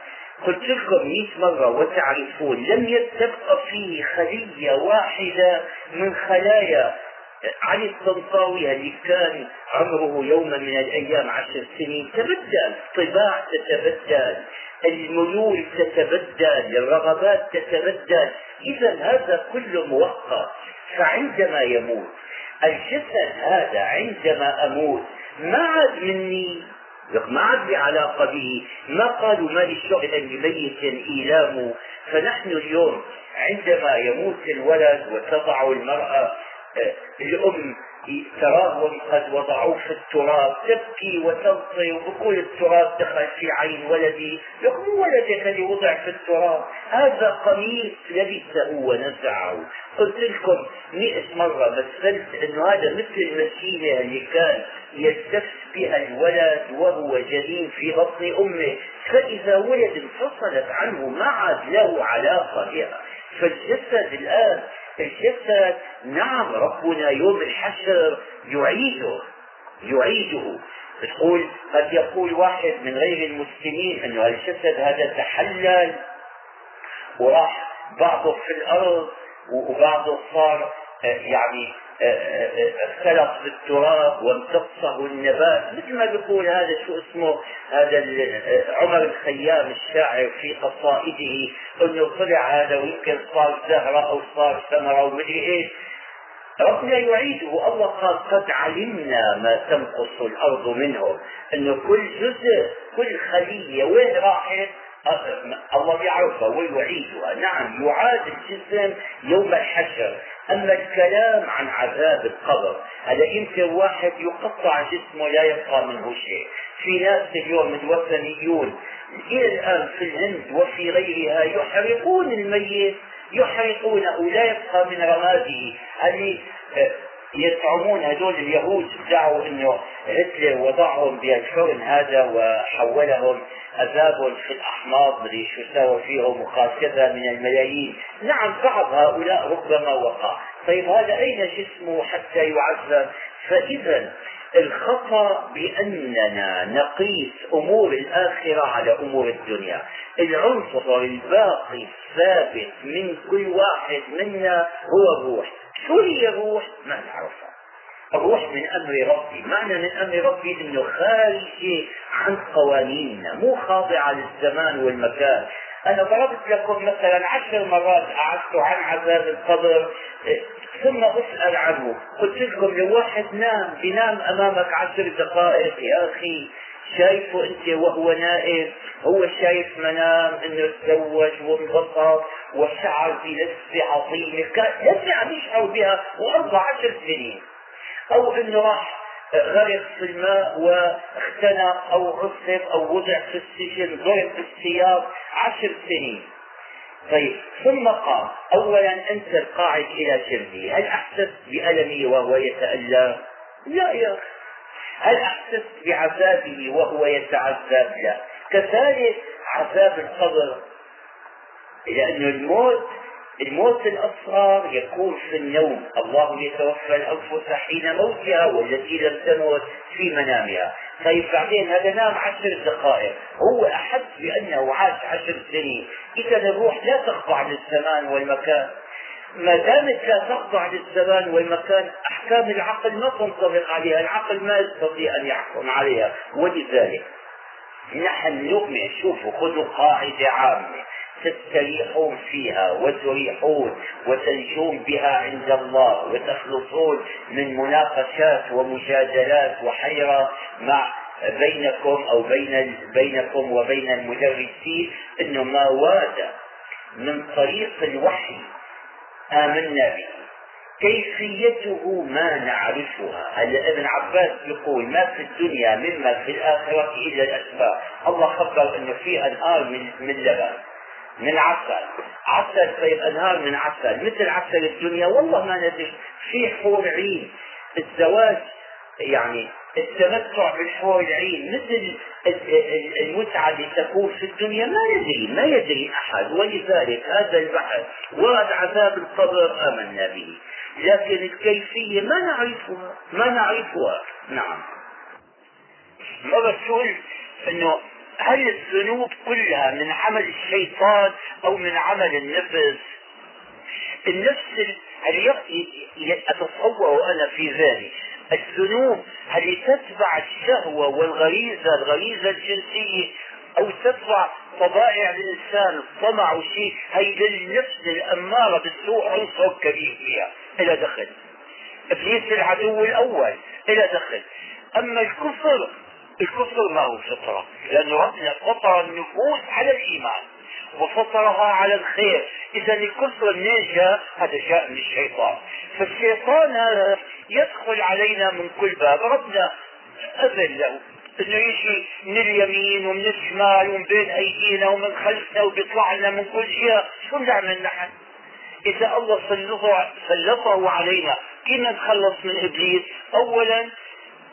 قلت لكم مئة مرة وتعرفون لم يتبقى فيه خلية واحدة من خلايا علي الطنطاوي اللي كان عمره يوما من الأيام عشر سنين تبدل الطباع تتبدل الميول تتبدل الرغبات تتبدل. إذا هذا كله مؤقت فعندما يموت الجسد هذا عندما أموت ما عاد مني ما عاد بعلاقه به. ما قالوا ما للشغل بميت ايلامه فنحن اليوم عندما يموت الولد وتضع المرأة الأم تراهم قد وضعوه في التراب تبكي وتلطي وبقول التراب دخل في عين ولدي يقول ولدك الذي وضع في التراب. هذا قميص لبسه ونزعه. قلت لكم مئة مرة مثلت انه هذا مثل المسيلة اللي كان يلتف بها الولد وهو جنين في بطن أمه. فإذا ولد انفصلت عنه ما عاد له علاقة بها. فالجسد الآن الجسد نعم ربنا يوم الحشر يعيده يعيده. تقول قد يقول واحد من غير المسلمين انه الجسد هذا تحلل وراح بعضه في الأرض وبعضه صار آه، يعني اختلط بالتراب وامتصه النبات مثل ما بيقول هذا شو اسمه هذا عمر الخيام الشاعر في قصائده إنه طلع هذا ويمكن صار زهرة أو صار ثمرة ومدري إيش. ربنا يعيده. الله قال قد علمنا ما تنقص الأرض منهم. إنه كل جزء كل خلية وين راحت؟ الله يعرفها ويعيدها. نعم يعاد الجسم يوم الحشر. أما الكلام عن عذاب القبر هذا يمكن واحد يقطع جسمه لا يبقى منه شيء. في ناس اليوم الوثنيون إلى الآن في الهند وفي غيرها يحرقون الميت يحرقونه لا يبقى من رماده. يزعمون هذول اليهود ادعوا انه هتلر وضعهم بالفرن هذا وحولهم اذاب في الاحماض مدري شو سوى فيهم وقال كذا من الملايين. نعم بعض هؤلاء ربما وقع. طيب هذا أين جسمه حتى يعذب؟ فإذا الخطأ بأننا نقيس أمور الآخرة على أمور الدنيا. العنصر الباقي الثابت من كل واحد منا هو الروح. شو هي الروح؟ ما نعرفها الروح من أمر ربي، معنى من أمر ربي إنه خارجه عن قوانيننا، مو خاضعه للزمان والمكان، أنا ضربت لكم مثلا عشر مرات قعدت عن عذاب القبر ثم أسأل عنه، قلت لكم لو واحد نام بينام أمامك عشر دقائق. يا أخي شايفه انت وهو نائم هو شايف منام انه تزوج وانبسط وشعر بلذة عظيمة لسه عم يشعر بها وأربع عشر سنين. أو إنه راح غرق في الماء واختنق أو عذب أو وضع في السجن ضرب بالسياط عشر سنين. طيب ثم قام اولا أنت القاعد إلى جنبي هل احسست بألمي وهو يتالم لا يا أخي. هل أحسست بعذابه وهو يتعذب؟ لا. كذلك عذاب القبر. لأن الموت الموت الأصغر يكون في النوم. الله يتوفى الأنفس حين موتها والتي لم تمت في منامها. طيب بعدين هذا نام عشر دقائق. هو أحس بأنه عاش عشر سنين. إذا الروح لا تخضع للزمان والمكان. ما دامت لا تخضع للزمان والمكان أحكام العقل ما تنطبق عليها، العقل ما يستطيع أن يحكم عليها، ولذلك نحن نؤمن شوفوا خذوا قاعدة عامة تستريحون فيها وتريحون وتنجون بها عند الله وتخلصون من مناقشات ومجادلات وحيرة مع بينكم أو بين بينكم وبين المدرسين إنه ما واد من طريق الوحي آمنا به. كيفيته ما نعرفها؟ هلا ابن عباس يقول ما في الدنيا مما في الآخرة إلا الأسباب. الله خبر أنه في أنهار من, من لبن من عسل. عسل طيب أنهار من عسل. مثل عسل الدنيا والله ما ندري. في حور عين. الزواج يعني التمتع بالحور العين مثل المتعة اللي تكون في الدنيا ما يدري ما يدري أحد. ولذلك هذا البحث ورد عذاب القبر آمنا به. لكن الكيفية ما نعرفها ما نعرفها. نعم. مرة إنه هل الذنوب كلها من عمل الشيطان أو من عمل النفس؟ النفس هل أتصور أنا في ذلك؟ الذنوب هل تتبع الشهوة والغريزة الغريزة الجنسية أو تتبع طبائع الإنسان الطمع وشيء هي للنفس الأمارة بالسوء عنصر كبير فيها. إلى دخل. إبليس العدو الأول. إلى دخل. أما الكفر الكفر ما هو فطرة لأن ربنا فطر النفوس على الإيمان. وفطرها على الخير إذا الكفر جاء؟ هذا جاء من الشيطان فالشيطان هذا يدخل علينا من كل باب ربنا أذن له إنه يجي من اليمين ومن الشمال ومن بين أيدينا ومن خلفنا وبيطلع لنا من كل جهه شو بنعمل نحن؟ إذا الله سلطه علينا كيف نتخلص من إبليس؟ اولا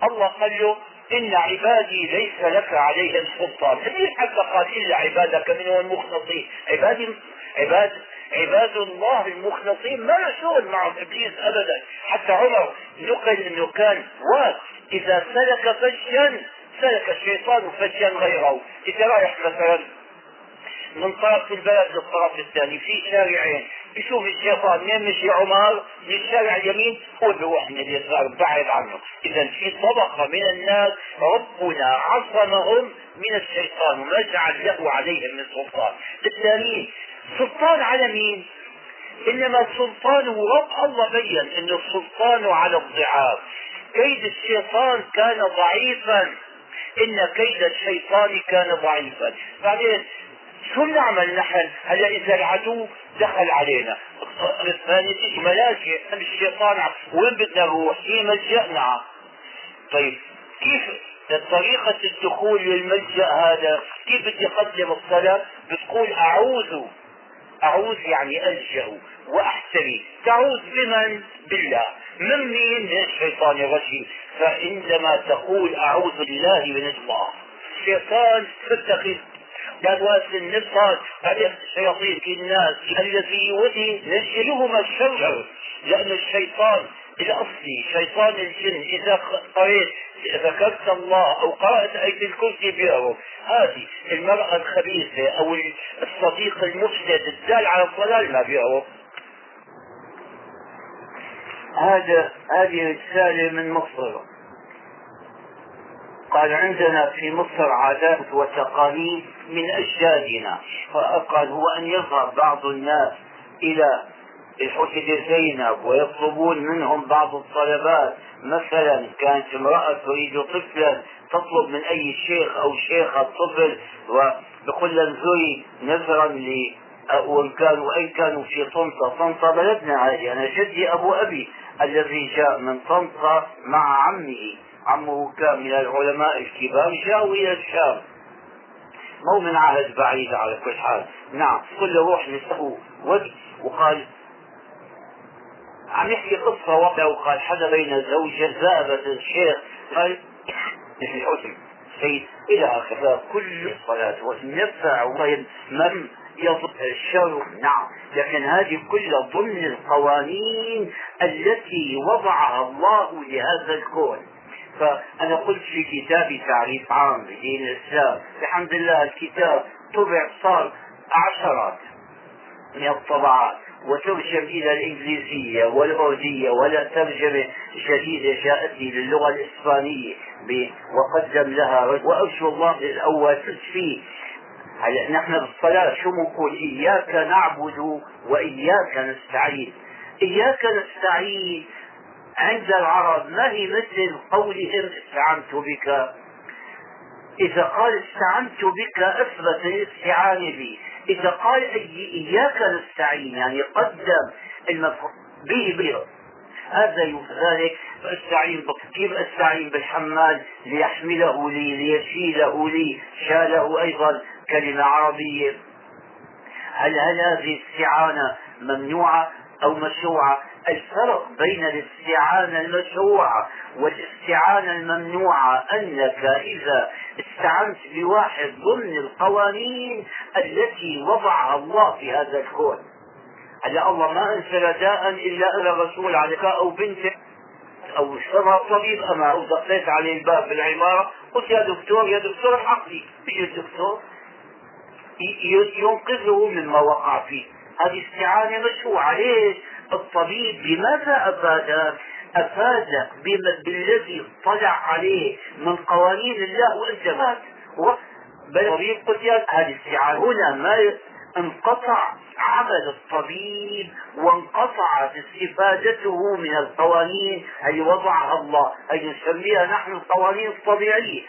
الله قال له إن عبادي ليس لك عليهم سلطان ليه حتى قال إلا عبادك منهم المخلصين. عبادي عباد عباد الله المخلصين ما له شغل مع إبليس ابدا. حتى عمر نقل انه كان واد إذا سلك فجا سلك الشيطان فجا غيره. إذا رايح مثلا من طرف البلد للطرف الثاني في شارعين. بشوف الشيطان منين مشي عمر من الشارع اليمين هو بيروح من اليسار بعد عنه. اذا في طبقة من الناس ربنا عصمهم من الشيطان وما جعل له عليهم من سلطان. الثاني سلطان على مين؟ إنما سلطانه رب الله بين إن السلطان على الضعاف. كيد الشيطان كان ضعيفا. إن كيد الشيطان كان ضعيفا. بعدين شو بنعمل نحن؟ هلا إذا العدو دخل علينا. الثاني تيجي ملاجئ الشيطان وين بدنا نروح؟ في ملجأنا. طيب كيف طريقة الدخول للملجأ هذا؟ كيف بدي أقدم الصلاة؟ بتقول أعوذ. أعوذ يعني ألجأ وأحتمي. تعوذ بمن؟ بالله. من مين؟ من الشيطان الرجيم. فعندما تقول أعوذ بالله من الله. الشيطان تتخذ جدوات النصر بعدين الشياطين في الناس الذي يودي نشلهما الشر لأن الشيطان الأصلي شيطان الجن إذا قريت ذكرت الله أو قرأت آية الكرسي بيعرف هذه المرأة الخبيثة أو الصديق المفسد الدال على الضلال ما بيعرف هذا هذه رسالة من مصر. قال عندنا في مصر عادات وتقاليد من أجدادنا فقال هو أن يذهب بعض الناس إلى الحسد زينب ويطلبون منهم بعض الطلبات. مثلا كانت امرأة تريد طفلا تطلب من أي شيخ أو شيخة طفل وبقول لها انظري نذرا ل وإن كانوا أي كانوا في طنطا. طنطا بلدنا هذه أنا جدي أبو أبي الذي جاء من طنطا مع عمه. عمه كان من العلماء الكبار جاءوا إلى الشام. مو من عهد بعيد على كل حال. نعم كل روح له وجه وقال عم يحكي قصة واحدة وقال حدا بين زوجة ذهبت الشيخ. قال الحسن سيد إلى آخره كل الصلاة والنفع من يضر الشر. نعم لكن هذه كلها ضمن القوانين التي وضعها الله لهذا الكون. فأنا قلت في كتابي تعريف عام بدين الإسلام الحمد لله الكتاب طبع صار عشرات من الطبعات وترجم إلى الإنجليزية والأردية ولا ترجمة جديدة جاءت لي للغة الإسبانية وقدم لها وأرجو الله الأول فيه هلا نحن بالصلاة شو بنقول إياك نعبد وإياك نستعين؟ إياك نستعين عند العرب ما هي مثل قولهم استعنت بك؟ إذا قال استعنت بك أثبت الاستعانة بي. إذا قال إياك نستعين يعني قدم المفعول به به هذا ذلك استعين كيف استعين بالحمال؟ ليحمله لي ليشيله لي. شاله أيضا كلمة عربية. هل هل هذه الاستعانة ممنوعة أو مشروعة؟ الفرق بين الاستعانة المشروعة والاستعانة الممنوعة أنك إذا استعنت بواحد ضمن القوانين التي وضعها الله في هذا الكون. هلا الله ما أنزل داء إلا إلى رسول عليك أو بنتك أو اشترى طبيب أما أو دقيت عليه الباب بالعمارة قلت يا دكتور يا دكتور حقي بيجي الدكتور ينقذه مما وقع فيه. هذه استعانة مشروعة. ليش؟ الطبيب بماذا أفادك؟ أفادك بالذي اطلع عليه من قوانين الله وأنت مات بل الطبيب قلت هذه استعانة هنا ما انقطع عمل الطبيب وانقطعت استفادته من القوانين التي وضعها الله أي نسميها نحن القوانين الطبيعية.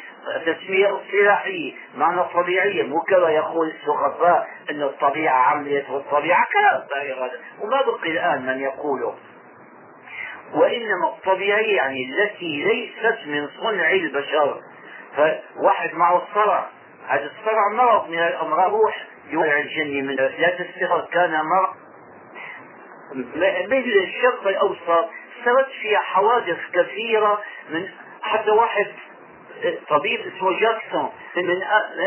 تسمية اصطلاحية معنى طبيعية مو كما يقول السخفاء أن الطبيعة عملت والطبيعة كلام وما بقي الآن من يقوله. وإنما الطبيعية يعني التي ليست من صنع البشر. فواحد معه الصرع هذا الصرع مرض من الأمراض روح يوقع الجني من لا تستغرب كان مرض. مثل الشرق الأوسط صارت فيها حوادث كثيرة من حتى واحد طبيب اسمه جاكسون من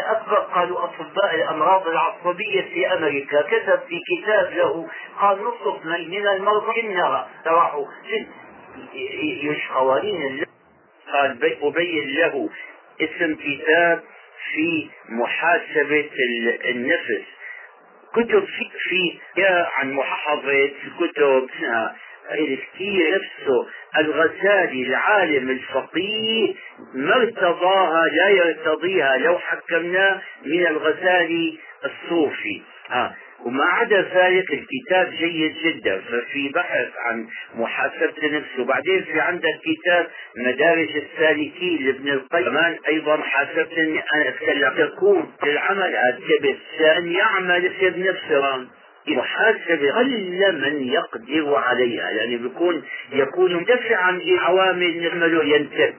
أكبر قالوا أطباء الأمراض العصبية في أمريكا كتب في كتاب له قال نصف من المرضى انها راحوا. يش قوانين قال أبين له اسم كتاب في محاسبة النفس. كتب في, عن محافظة كتب كثير نفسه. الغزالي العالم الفقيه ما ارتضاها لا يرتضيها. لو حكمناه من الغزالي الصوفي. آه. وما عدا ذلك الكتاب جيد جدا ففي بحث عن محاسبة النفس وبعدين في عندك كتاب مدارج السالكين لابن القيم كمان أيضا محاسبة أن تكون العمل الجبس أن يعمل في نفسه محاسبة قل من يقدر عليها يعني بيكون يكون مدفعا لعوامل نعمله ينتبه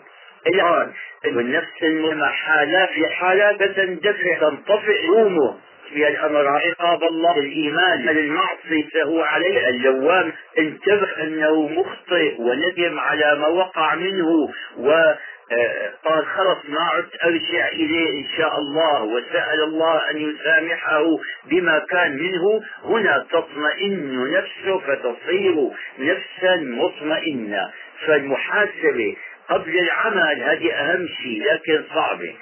الآن والنفس حالات في حالات تندفع تنطفئ رومه في الأمر عقاب الله. الإيمان المعصي فهو عليه. اللوام انتبه أنه مخطئ وندم على ما وقع منه و قال خلص ما عدت أرجع إليه إن شاء الله. وسأل الله أن يسامحه بما كان منه. هنا تطمئن نفسه فتصير نفسا مطمئنة. فالمحاسبة قبل العمل هذه أهم شيء لكن صعبة.